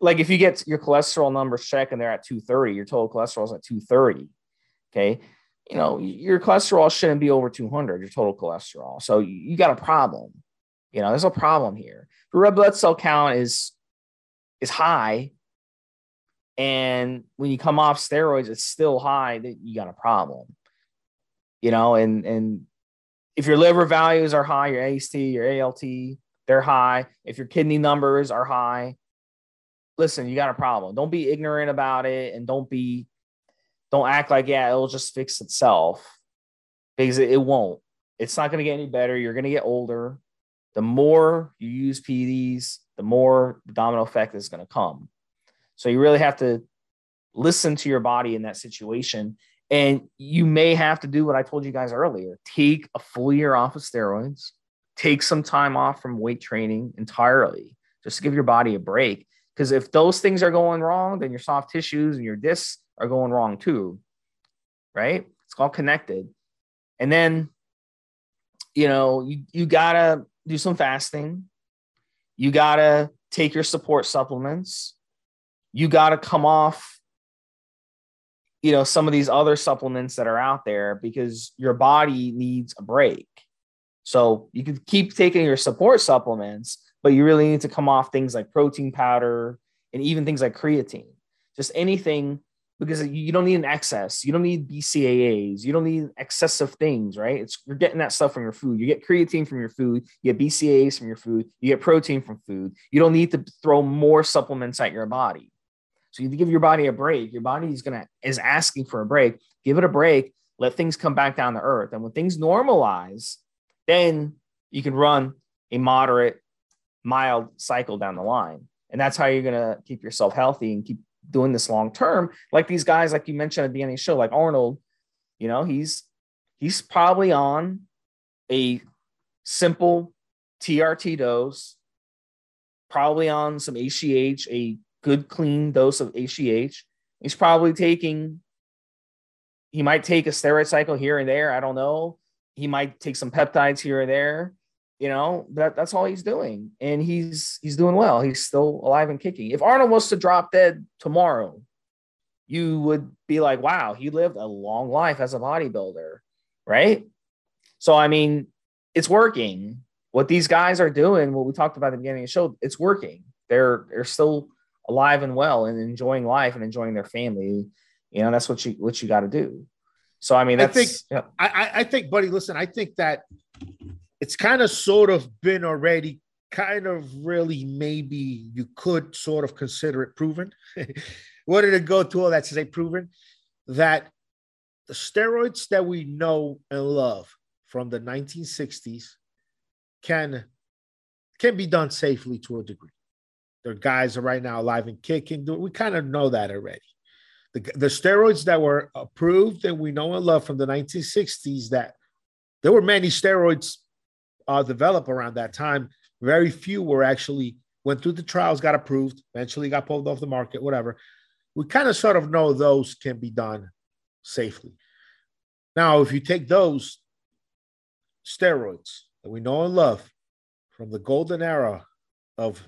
Like if you get your cholesterol numbers checked and they're at 230, your total cholesterol is at 230. Okay. You know, your cholesterol shouldn't be over 200, your total cholesterol. So you got a problem. You know, there's a problem here. Your red blood cell count is is high, and when you come off steroids, it's still high. That you got a problem. You know, and and if your liver values are high, your AST, your ALT, they're high. If your kidney numbers are high, listen, you got a problem. Don't be ignorant about it, and don't be don't act like yeah, it'll just fix itself because it, it won't. It's not going to get any better. You're going to get older the more you use PEDs, the more the domino effect is going to come. So you really have to listen to your body in that situation. And you may have to do what I told you guys earlier take a full year off of steroids, take some time off from weight training entirely, just to give your body a break. Because if those things are going wrong, then your soft tissues and your discs are going wrong too. Right? It's all connected. And then, you know, you, you gotta do some fasting. You got to take your support supplements. You got to come off, you know, some of these other supplements that are out there because your body needs a break. So you can keep taking your support supplements, but you really need to come off things like protein powder and even things like creatine. Just anything because you don't need an excess. You don't need BCAAs. You don't need excessive things, right? It's you're getting that stuff from your food. You get creatine from your food. You get BCAAs from your food. You get protein from food. You don't need to throw more supplements at your body. So you give your body a break. Your body is gonna is asking for a break. Give it a break. Let things come back down to earth. And when things normalize, then you can run a moderate, mild cycle down the line. And that's how you're gonna keep yourself healthy and keep doing this long term, like these guys, like you mentioned at the beginning of the show, like Arnold, You know, he's he's probably on a simple TRT dose, probably on some HGH, a good clean dose of HGH. He's probably taking he might take a steroid cycle here and there. I don't know. He might take some peptides here and there. You know, that, that's all he's doing. And he's he's doing well. He's still alive and kicking. If Arnold was to drop dead tomorrow, you would be like, wow, he lived a long life as a bodybuilder, right? So I mean, it's working. What these guys are doing, what we talked about at the beginning of the show, it's working. They're they're still alive and well and enjoying life and enjoying their family you know, that's what you what you got to do. So I mean, that's, I think yeah. I, I think, buddy, listen, I think that it's kind of sort of been already kind of really maybe you could sort of consider it proven. what did it go to all that to say proven? That the steroids that we know and love from the 1960s can can be done safely to a degree. There are guys are right now alive and kicking. We kind of know that already the, the steroids that were approved and we know and love from the 1960s that there were many steroids uh, developed around that time. Very few were actually went through the trials, got approved, eventually got pulled off the market, whatever. We kind of sort of know those can be done safely. Now, if you take those steroids that we know and love from the golden era of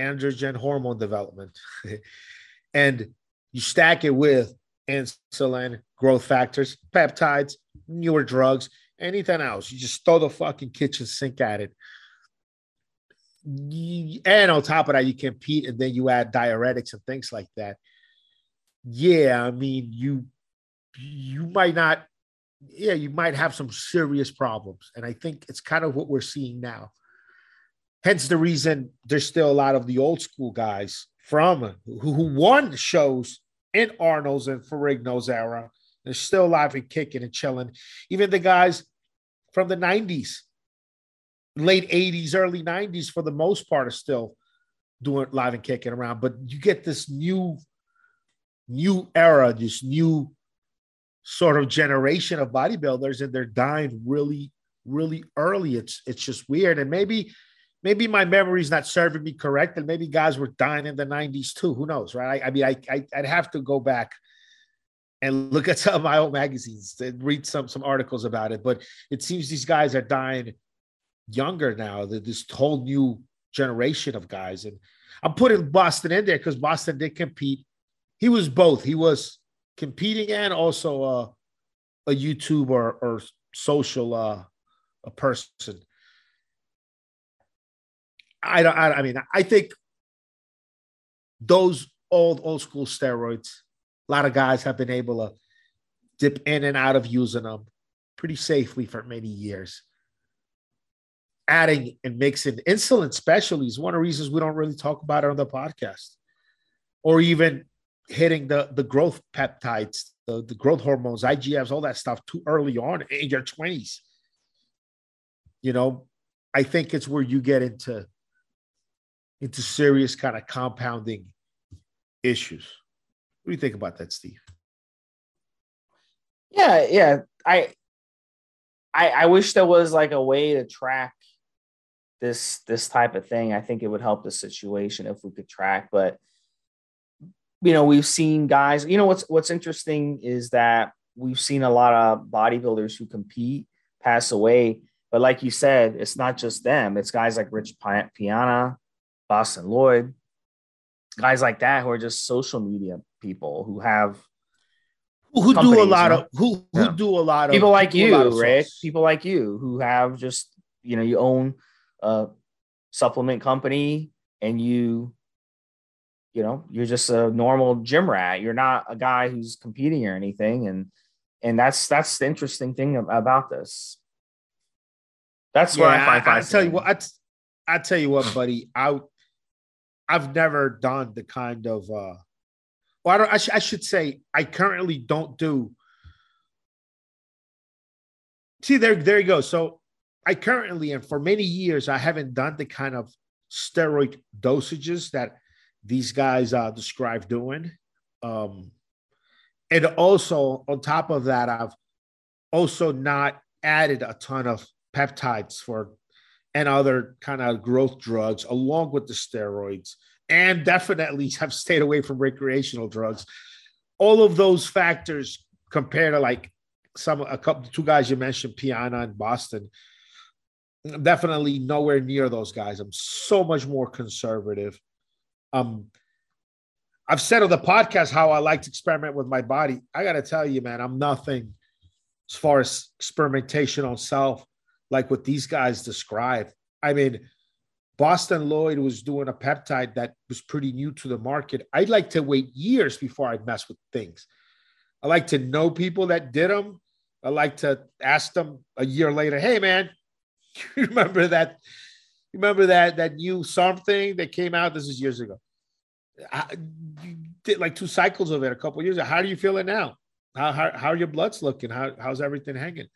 androgen hormone development and you stack it with insulin, growth factors, peptides, newer drugs, anything else. You just throw the fucking kitchen sink at it. And on top of that, you compete and then you add diuretics and things like that. Yeah, I mean, you you might not, yeah, you might have some serious problems. And I think it's kind of what we're seeing now. Hence the reason there's still a lot of the old school guys from who, who won shows in Arnold's and Ferrigno's era. They're still alive and kicking and chilling. Even the guys from the 90s, late 80s, early 90s, for the most part, are still doing live and kicking around. But you get this new, new era, this new sort of generation of bodybuilders, and they're dying really, really early. It's it's just weird. And maybe maybe my memory's not serving me correct, and maybe guys were dying in the '90s too. Who knows, right? I, I mean, I, I would have to go back and look at some of my old magazines and read some some articles about it. But it seems these guys are dying younger now. This whole new generation of guys, and I'm putting Boston in there because Boston did compete. He was both. He was competing and also a YouTube or, or social uh, a person. I don't. I, I mean, I think those old old school steroids. A lot of guys have been able to dip in and out of using them pretty safely for many years. Adding and mixing insulin, especially, is one of the reasons we don't really talk about it on the podcast, or even hitting the the growth peptides, the, the growth hormones, IGFs, all that stuff too early on in your twenties. You know, I think it's where you get into into serious kind of compounding issues. What do you think about that, Steve? Yeah, yeah. I I I wish there was like a way to track this this type of thing. I think it would help the situation if we could track, but you know, we've seen guys, you know what's what's interesting is that we've seen a lot of bodybuilders who compete pass away, but like you said, it's not just them. It's guys like Rich Piana, Boston Loyd, guys like that who are just social media people who have who do a lot of who who yeah. do a lot of people like you, Rick. People like you who have just you know you own a supplement company and you you know you're just a normal gym rat. You're not a guy who's competing or anything, and and that's that's the interesting thing about this. That's yeah, where I find. I, I tell you what, I, I tell you what, buddy. I I've never done the kind of uh well, I, don't, I, sh- I should say I currently don't do. See, there, there you go. So I currently, and for many years, I haven't done the kind of steroid dosages that these guys uh, describe doing. Um, and also on top of that, I've also not added a ton of peptides for and other kind of growth drugs along with the steroids and definitely have stayed away from recreational drugs. All of those factors compared to like some a couple two guys you mentioned piana and boston. Definitely nowhere near those guys. I'm so much more conservative. Um i've said on the podcast how i like to experiment with my body. I gotta tell you man i'm nothing as far as experimentation on self like what these guys describe. I mean, Boston Loyd was doing a peptide that was pretty new to the market. I'd like to wait years before I mess with things. I like to know people that did them. I like to ask them a year later, hey man, you remember that? Remember that that new something that came out? This is years ago. I, did like two cycles of it a couple years ago. How do you feel it now? How, how, how are your bloods looking? How, how's everything hanging?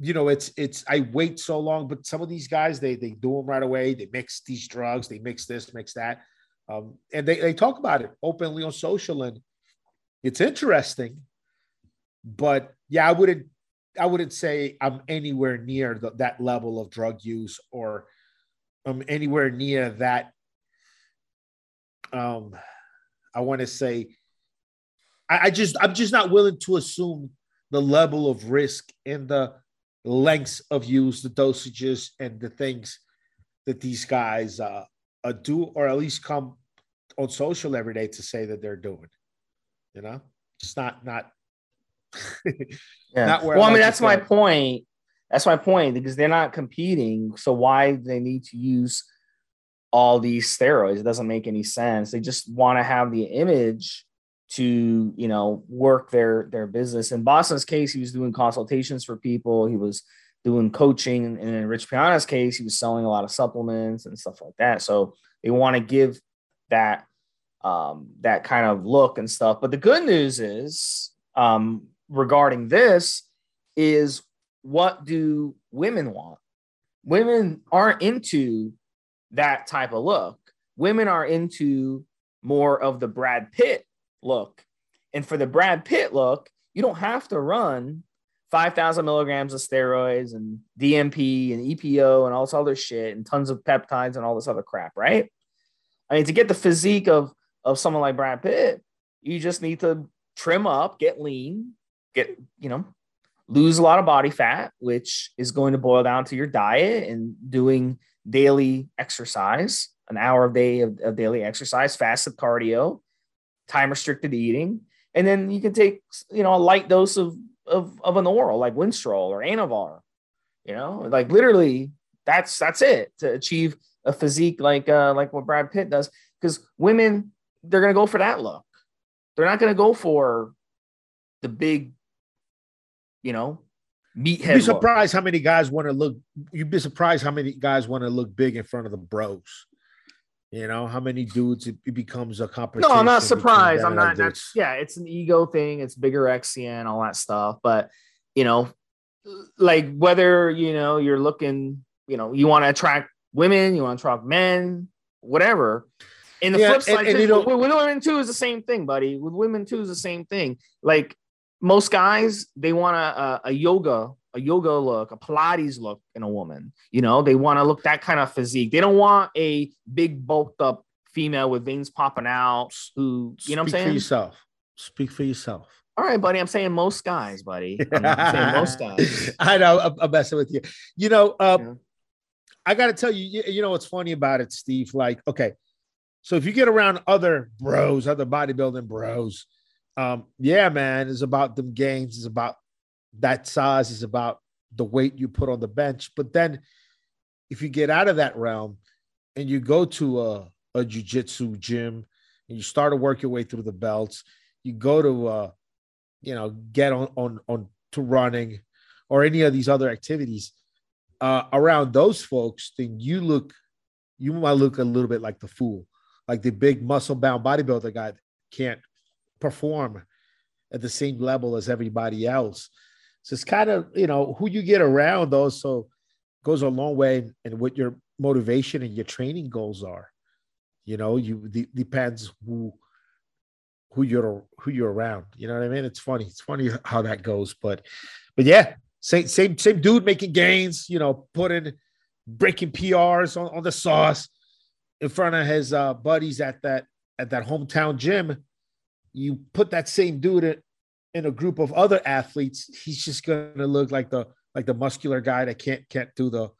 You know, it's it's I wait so long, but some of these guys they they do them right away. They mix these drugs, they mix this, mix that, um, and they they talk about it openly on social, and it's interesting. But yeah, I wouldn't I wouldn't say I'm anywhere near the, that level of drug use or I'm anywhere near that. Um, I want to say I, I just I'm just not willing to assume the level of risk and the lengths of use, the dosages, and the things that these guys uh, uh, do, or at least come on social every day to say that they're doing. You know, it's not not. yeah. Not well, I mean, that's my point. That's my point because they're not competing. So why do they need to use all these steroids? It doesn't make any sense. They just want to have the image to you know work their their business. In Boston's case, he was doing consultations for people. He was doing coaching, and in Rich Piana's case, he was selling a lot of supplements and stuff like that. So they want to give that um, that kind of look and stuff. But the good news is um, regarding this is what do women want? Women aren't into that type of look. Women are into more of the Brad Pitt look. And for the Brad Pitt look, you don't have to run 5,000 milligrams of steroids and DNP and EPO and all this other shit and tons of peptides and all this other crap, right? I mean, to get the physique of, of someone like Brad Pitt, you just need to trim up, get lean, get, you know, lose a lot of body fat, which is going to boil down to your diet and doing daily exercise, an hour a day of, of daily exercise, fasted cardio, time restricted eating, and then you can take you know a light dose of of, of an oral like Winstrol or Anavar. You know, like literally that's that's it to achieve a physique like uh like what Brad Pitt does. Because women, they're gonna go for that look. They're not gonna go for the big, you know, meathead. You'd be surprised look. how many guys want to look. You'd be surprised how many guys want to look big in front of the bros. You know how many dudes it, it becomes a competition. No, I'm not surprised. I'm not. That's yeah, it's an ego thing. It's bigger XCN, all that stuff. But you know, like whether you know you're looking, you know, you want to attract women, you want to attract men, whatever. In the yeah, flip side, and, and, you know, with women too is the same thing, buddy. With women too is the same thing. Like most guys, they want a, a, a yoga a yoga look, a Pilates look in a woman. You know, they want to look that kind of physique. They don't want a big bulked up female with veins popping out who, you know what I'm saying? for yourself. Speak for yourself. All right, buddy. I'm saying most guys, buddy. I'm saying most guys. I know. I'm, I'm, messing with you. You know, uh, yeah. I got to tell you, you, you know what's funny about it, Steve? Like, okay, so if you get around other bros, other bodybuilding bros, um, yeah, man, it's about them gains. It's about that size is about the weight you put on the bench. But then if you get out of that realm and you go to a, a jiu-jitsu gym and you start to work your way through the belts, you go to uh, you know, get on on on to running or any of these other activities uh, around those folks, then you look, you might look a little bit like the fool, like the big muscle bound bodybuilder guy that can't perform at the same level as everybody else. So it's kind of, you know, who you get around also goes a long way in what your motivation and your training goals are. You know, you the, depends who who you're who you're around. You know what I mean? It's funny. It's funny how that goes, but but yeah, same same same dude making gains. You know, putting breaking PRs on, on the sauce in front of his uh, buddies at that at that hometown gym. You put that same dude in, a group of other athletes, he's just gonna look like the like the muscular guy that can't can't do the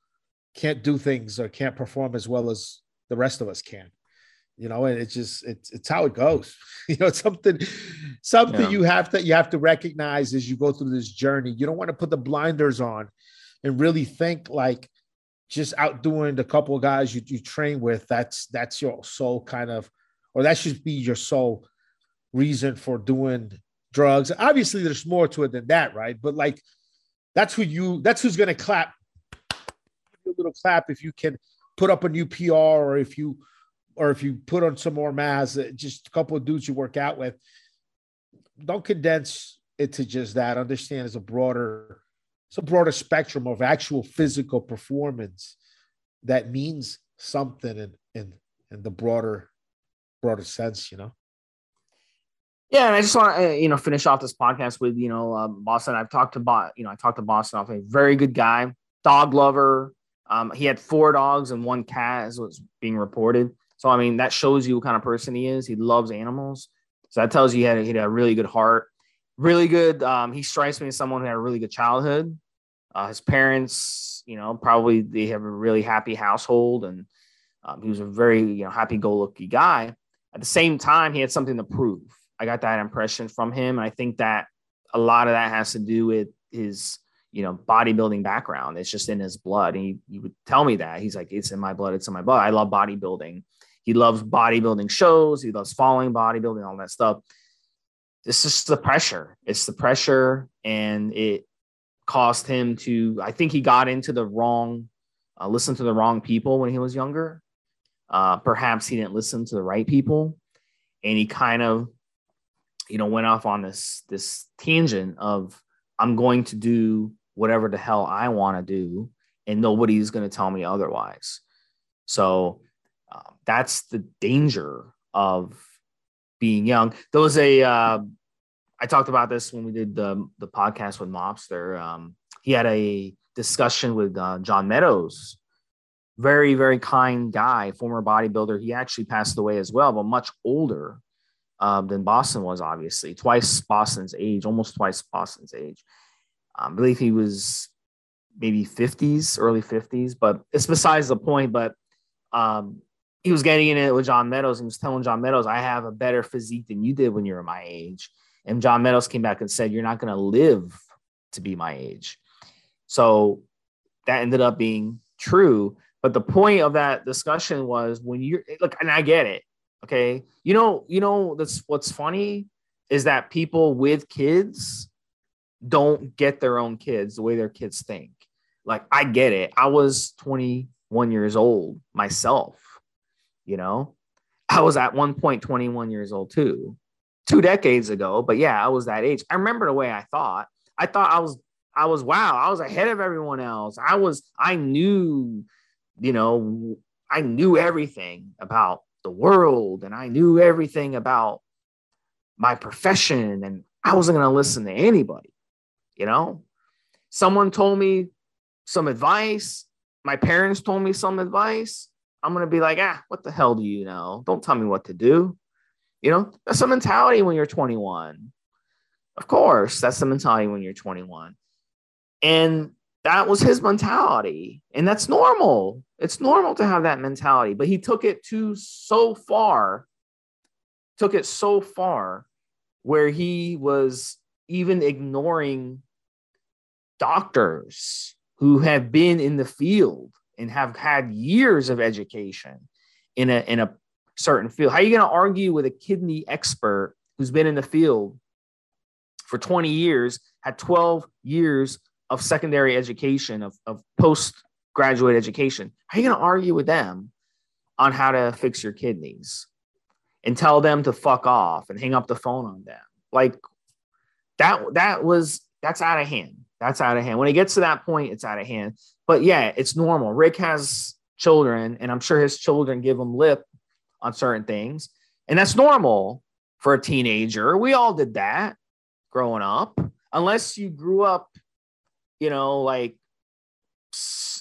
can't do things or can't perform as well as the rest of us can. You know and it's just it's it's how it goes. You know it's something something yeah. you have to you have to recognize as you go through this journey. You don't want to put the blinders on and really think like just outdoing the couple of guys you, you train with that's that's your sole kind of or that should be your sole reason for doing drugs obviously there's more to it than that right but like that's who you that's who's to clap a little clap if you can put up a new pr or if you or if you put on some more mass, uh, just a couple of dudes you work out with, don't condense it to just that. Understand it's a broader, it's a broader spectrum of actual physical performance that means something in in in the broader broader sense, you know. Yeah, and I just want to you know finish off this podcast with you know um, Boston. I've talked to Boston, you know I talked to Boston off a very good guy, dog lover. Um, he had four dogs and one cat, as was being reported. So I mean, that shows you what kind of person he is. He loves animals. So that tells you he had, he had a really good heart, really good. Um, he strikes me as someone who had a really good childhood. Uh, his parents, you know, probably they have a really happy household, and um, he was a very you know happy-go-lucky guy. At the same time, he had something to prove. I got that impression from him, and I think that a lot of that has to do with his you know bodybuilding background. It's just in his blood. And he, he would tell me that he's like, it's in my blood. It's in my blood. I love bodybuilding. He loves bodybuilding shows. He loves following bodybuilding, all that stuff. It's just the pressure. It's the pressure, and it caused him to. I think he got into the wrong, uh, listen to the wrong people when he was younger. Uh, perhaps he didn't listen to the right people, and he kind of, you know, went off on this this tangent of I'm going to do whatever the hell I want to do, and nobody's going to tell me otherwise. So um, that's the danger of being young. There was a uh, I talked about this when we did the the podcast with Mobster. Um, he had a discussion with uh, John Meadows, very very kind guy, former bodybuilder. He actually passed away as well, but much older um, than Boston was. Obviously, twice Boston's age, almost twice Boston's age. Um, I believe he was maybe 50s, early 50s, but it's besides the point. But um, he was getting in it with John Meadows and was telling John Meadows, I have a better physique than you did when you were my age. And John Meadows came back and said, You're not going to live to be my age. So that ended up being true. But the point of that discussion was when you're look, and I get it. Okay. You know, you know, that's what's funny is that people with kids don't get their own kids the way their kids think. Like, I get it. I was 21 years old myself you know i was at one point 21 years old too two decades ago but yeah i was that age i remember the way i thought i thought i was i was wow i was ahead of everyone else i was i knew you know i knew everything about the world and i knew everything about my profession and i wasn't going to listen to anybody you know someone told me some advice my parents told me some advice I'm gonna be like, ah, what the hell do you know? Don't tell me what to do. You know, that's the mentality when you're 21. Of course, that's the mentality when you're 21. And that was his mentality. And that's normal. It's normal to have that mentality. But he took it to so far, took it so far where he was even ignoring doctors who have been in the field and have had years of education in a in a certain field. How are you going to argue with a kidney expert who's been in the field for 20 years, had 12 years of secondary education, of, of postgraduate education? How are you going to argue with them on how to fix your kidneys and tell them to fuck off and hang up the phone on them? Like that, that was, that's out of hand. That's out of hand. When it gets to that point, it's out of hand. But yeah, it's normal. Rick has children, and I'm sure his children give him lip on certain things, and that's normal. for a teenager. We all did that growing up, unless you grew up, you know, like,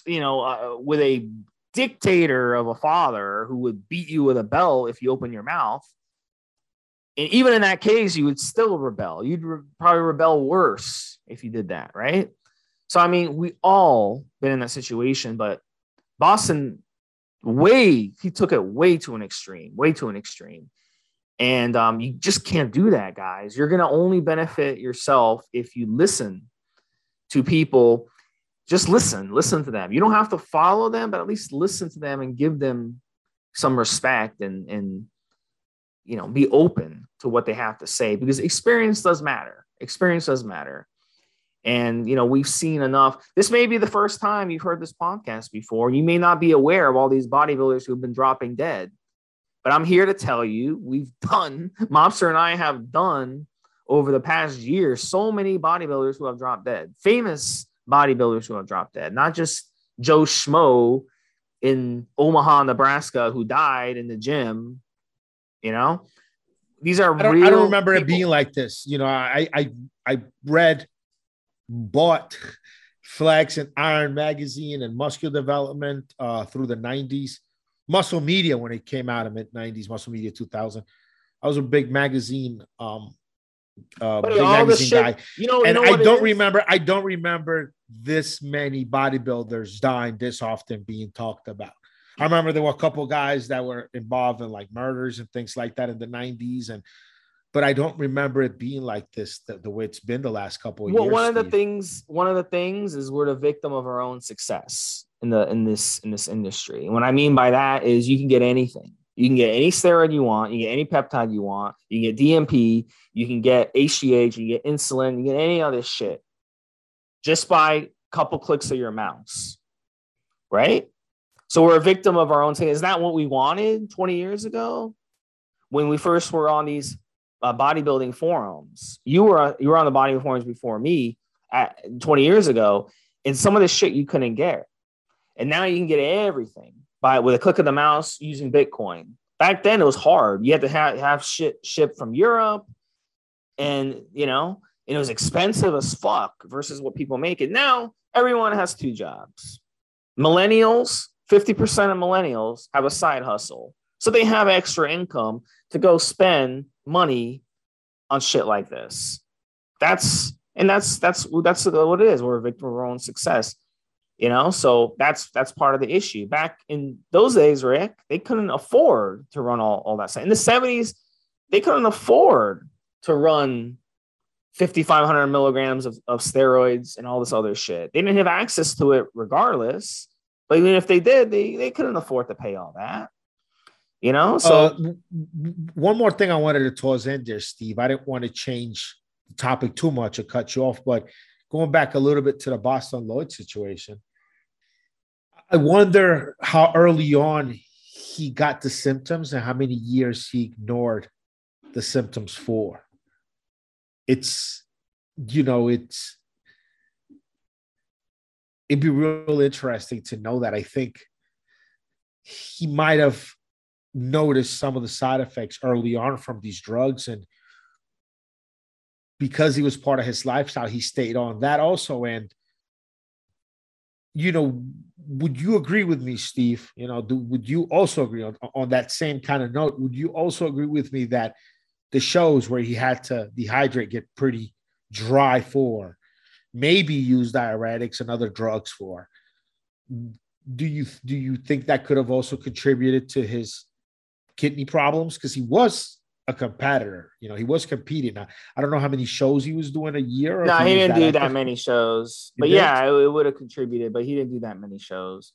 you know, uh, with a dictator of a father who would beat you with a bell if you open your mouth. And even in that case, you would still rebel. You'd re- probably rebel worse if you did that, right? So, I mean, we all been in that situation, but Boston way, he took it way to an extreme, way to an extreme. And um, you just can't do that, guys. You're going to only benefit yourself if you listen to people. Just listen, listen to them. You don't have to follow them, but at least listen to them and give them some respect and, and you know, be open to what they have to say because experience does matter. Experience does matter. And, you know, we've seen enough. This may be the first time you've heard this podcast before. You may not be aware of all these bodybuilders who've been dropping dead. But I'm here to tell you, we've done, Mobster and I have done over the past year so many bodybuilders who have dropped dead, famous bodybuilders who have dropped dead, not just Joe Schmo in Omaha, Nebraska, who died in the gym. You know, these are I don't, I don't remember people. it being like this. You know, I I I read bought Flex and Iron Magazine and Muscular Development uh, through the 90s. Muscle Media when it came out in mid 90s, Muscle Media 2000. I was a big magazine um uh big magazine guy. You know, and you know I don't remember I don't remember this many bodybuilders dying this often being talked about. I remember there were a couple guys that were involved in like murders and things like that in the 90s and but I don't remember it being like this the, the way it's been the last couple of well, years. Well, one of Steve. the things, one of the things is we're the victim of our own success in the in this in this industry. And what I mean by that is you can get anything. You can get any steroid you want, you get any peptide you want, you get DNP, you can get HGH, you get insulin, you get any other shit just by a couple clicks of your mouse. Right? So we're a victim of our own thing. Is that what we wanted 20 years ago? When we first were on these uh, bodybuilding forums. You were you were on the bodybuilding forums before me at 20 years ago, and some of the shit you couldn't get, and now you can get everything by with a click of the mouse using Bitcoin. Back then it was hard. You had to have, have shit shipped from Europe, and you know, and it was expensive as fuck versus what people make it now. Everyone has two jobs. Millennials, 50% of millennials have a side hustle. So they have extra income to go spend money on shit like this. That's and that's that's that's what it is. We're a victim of our own success, you know. So that's that's part of the issue. Back in those days, Rick, they couldn't afford to run all, all that stuff. In the seventies, they couldn't afford to run 5,500 milligrams of, of steroids and all this other shit. They didn't have access to it regardless. But even if they did, they, they couldn't afford to pay all that. You know, so uh, one more thing I wanted to toss in there, Steve. I didn't want to change the topic too much or cut you off, but going back a little bit to the Boston Loyd situation, I wonder how early on he got the symptoms and how many years he ignored the symptoms for. It's, you know, it's, it'd be real interesting to know that. I think he might have noticed some of the side effects early on from these drugs and because he was part of his lifestyle he stayed on that also and you know would you agree with me steve? You know do, would you also agree on, on that same kind of note? Would you also agree with me that the shows where he had to dehydrate get pretty dry for maybe use diuretics and other drugs for do you do you think that could have also contributed to his kidney problems? Because he was a competitor. You know, he was competing. Now, I don't know how many shows he was doing a year. No, he, he didn't that do active. that many shows. He but did? yeah, it, it would have contributed, but he didn't do that many shows.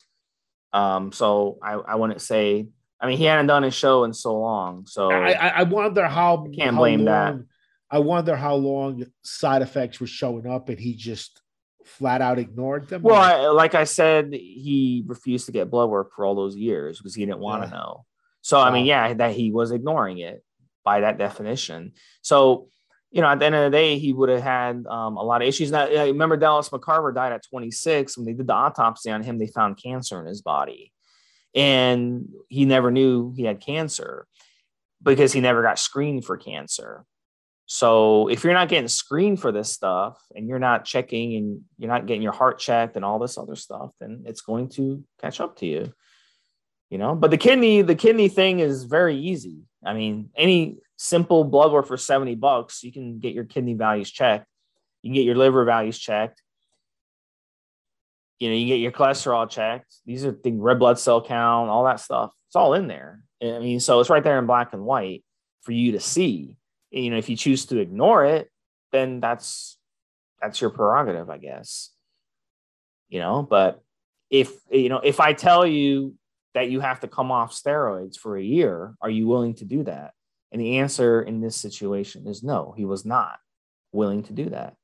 Um, so I, I wouldn't say. I mean, he hadn't done a show in so long. So I, I wonder how. Can't how blame long, that. I wonder how long side effects were showing up, and he just flat out ignored them. Well, I, like I said, he refused to get blood work for all those years because he didn't want to yeah. know. So I mean, yeah, that he was ignoring it by that definition. So you know, at the end of the day, he would have had um, a lot of issues. Now, remember, Dallas McCarver died at 26. When they did the autopsy on him, they found cancer in his body, and he never knew he had cancer. because he never got screened for cancer. So if you're not getting screened for this stuff and you're not checking and you're not getting your heart checked and all this other stuff, then it's going to catch up to you. You know, but the kidney, the kidney thing is very easy. I mean, any simple blood work for 70 bucks, you can get your kidney values checked. You can get your liver values checked. You know, you get your cholesterol checked. These are the red blood cell count, all that stuff. It's all in there. I mean, so it's right there in black and white for you to see. You know, if you choose to ignore it, then that's that's your prerogative, I guess. You know, but if you know, if I tell you that you have to come off steroids for a year, are you willing to do that? And the answer in this situation is no, he was not willing to do that.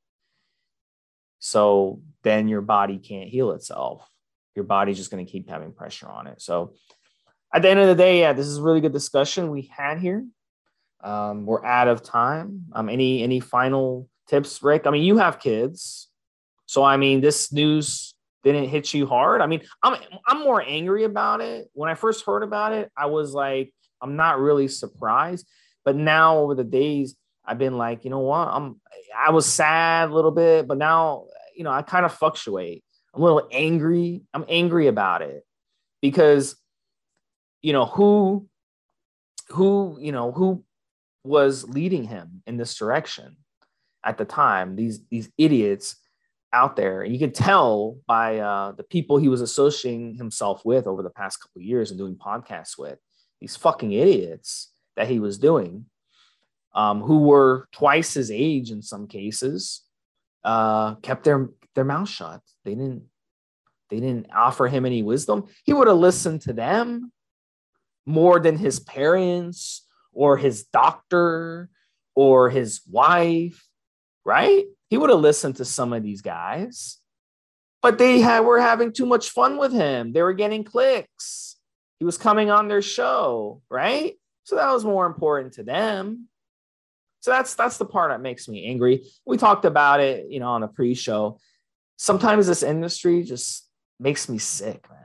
So then your body can't heal itself. Your body's just going to keep having pressure on it. So at the end of the day, yeah, this is a really good discussion we had here. Um, we're out of time. Um, any any final tips, Rick? I mean, you have kids, so I mean, this news didn't hit you hard. I mean, I'm I'm more angry about it. When I first heard about it, I was like, I'm not really surprised. But now over the days, I've been like, you know what? I'm I was sad a little bit, but now you know I kind of fluctuate. I'm a little angry. I'm angry about it because you know who who you know who was leading him in this direction at the time these these idiots out there and you could tell by uh, the people he was associating himself with over the past couple years and doing podcasts with these fucking idiots that he was doing um, who were twice his age in some cases uh, kept their their mouth shut they didn't they didn't offer him any wisdom he would have listened to them more than his parents or his doctor or his wife, right? He would have listened to some of these guys, but they had, were having too much fun with him. They were getting clicks. He was coming on their show, right? So that was more important to them. So that's that's the part that makes me angry. We talked about it, you know, on the pre-show. Sometimes this industry just makes me sick, man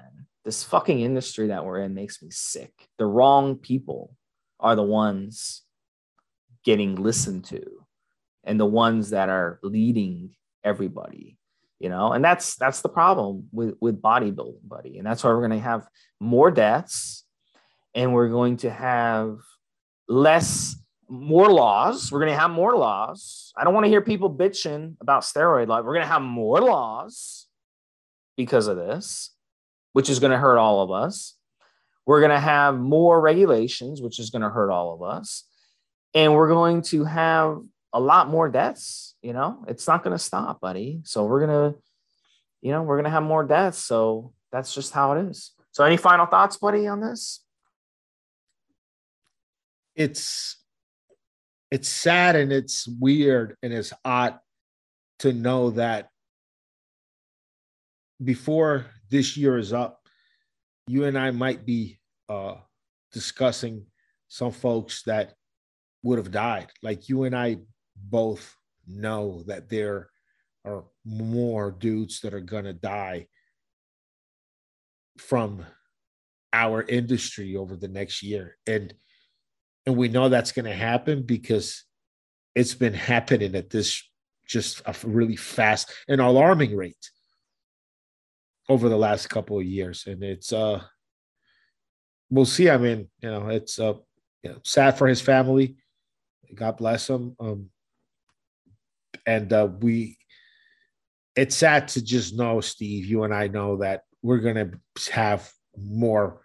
this fucking industry that we're in makes me sick. The wrong people are the ones getting listened to and the ones that are leading everybody you know? And that's that's the problem with with bodybuilding buddy. And that's why we're going to have more deaths and we're going to have less more laws. We're going to have more laws. I don't want to hear people bitching about steroid law we're going to have more laws because of this which is going to hurt all of us. We're going to have more regulations, which is going to hurt all of us. And we're going to have a lot more deaths. You know, it's not going to stop, buddy. So we're going to, you know, we're going to have more deaths. So that's just how it is. So, any final thoughts, buddy, on this? It's it's sad and it's weird and it's odd to know that before this year is up, you and I might be uh, discussing some folks that would have died. Like you and I both know that there are more dudes that are going to die from our industry over the next year. And and we know that's going to happen because it's been happening at this just a really fast and alarming rate over the last couple of years, and it's uh, we'll see. I mean, you know, it's uh, you know, sad for his family. God bless him. Um, and uh, we, it's sad to just know, Steve. You and I know that we're gonna have more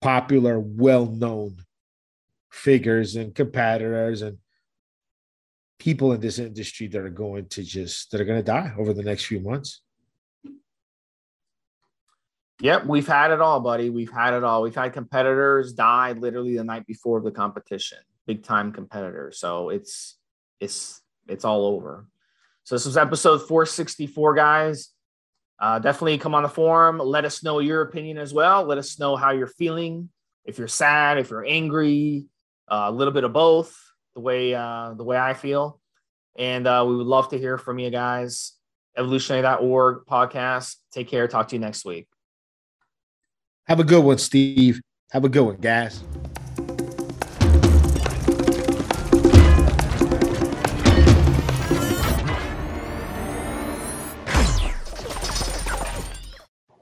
popular, well-known figures and competitors and people in this industry that are going to just that are going to die over the next few months. Yep, we've had it all, buddy. We've had it all. We've had competitors die literally the night before the competition, big time competitors. So it's it's it's all over. So this was episode 464, guys. Uh, definitely come on the forum. Let us know your opinion as well. Let us know how you're feeling. If you're sad, if you're angry, uh, a little bit of both. The way uh, the way I feel, and uh, we would love to hear from you guys. Evolutionary.org podcast. Take care. Talk to you next week. Have a good one, Steve. Have a good one, guys.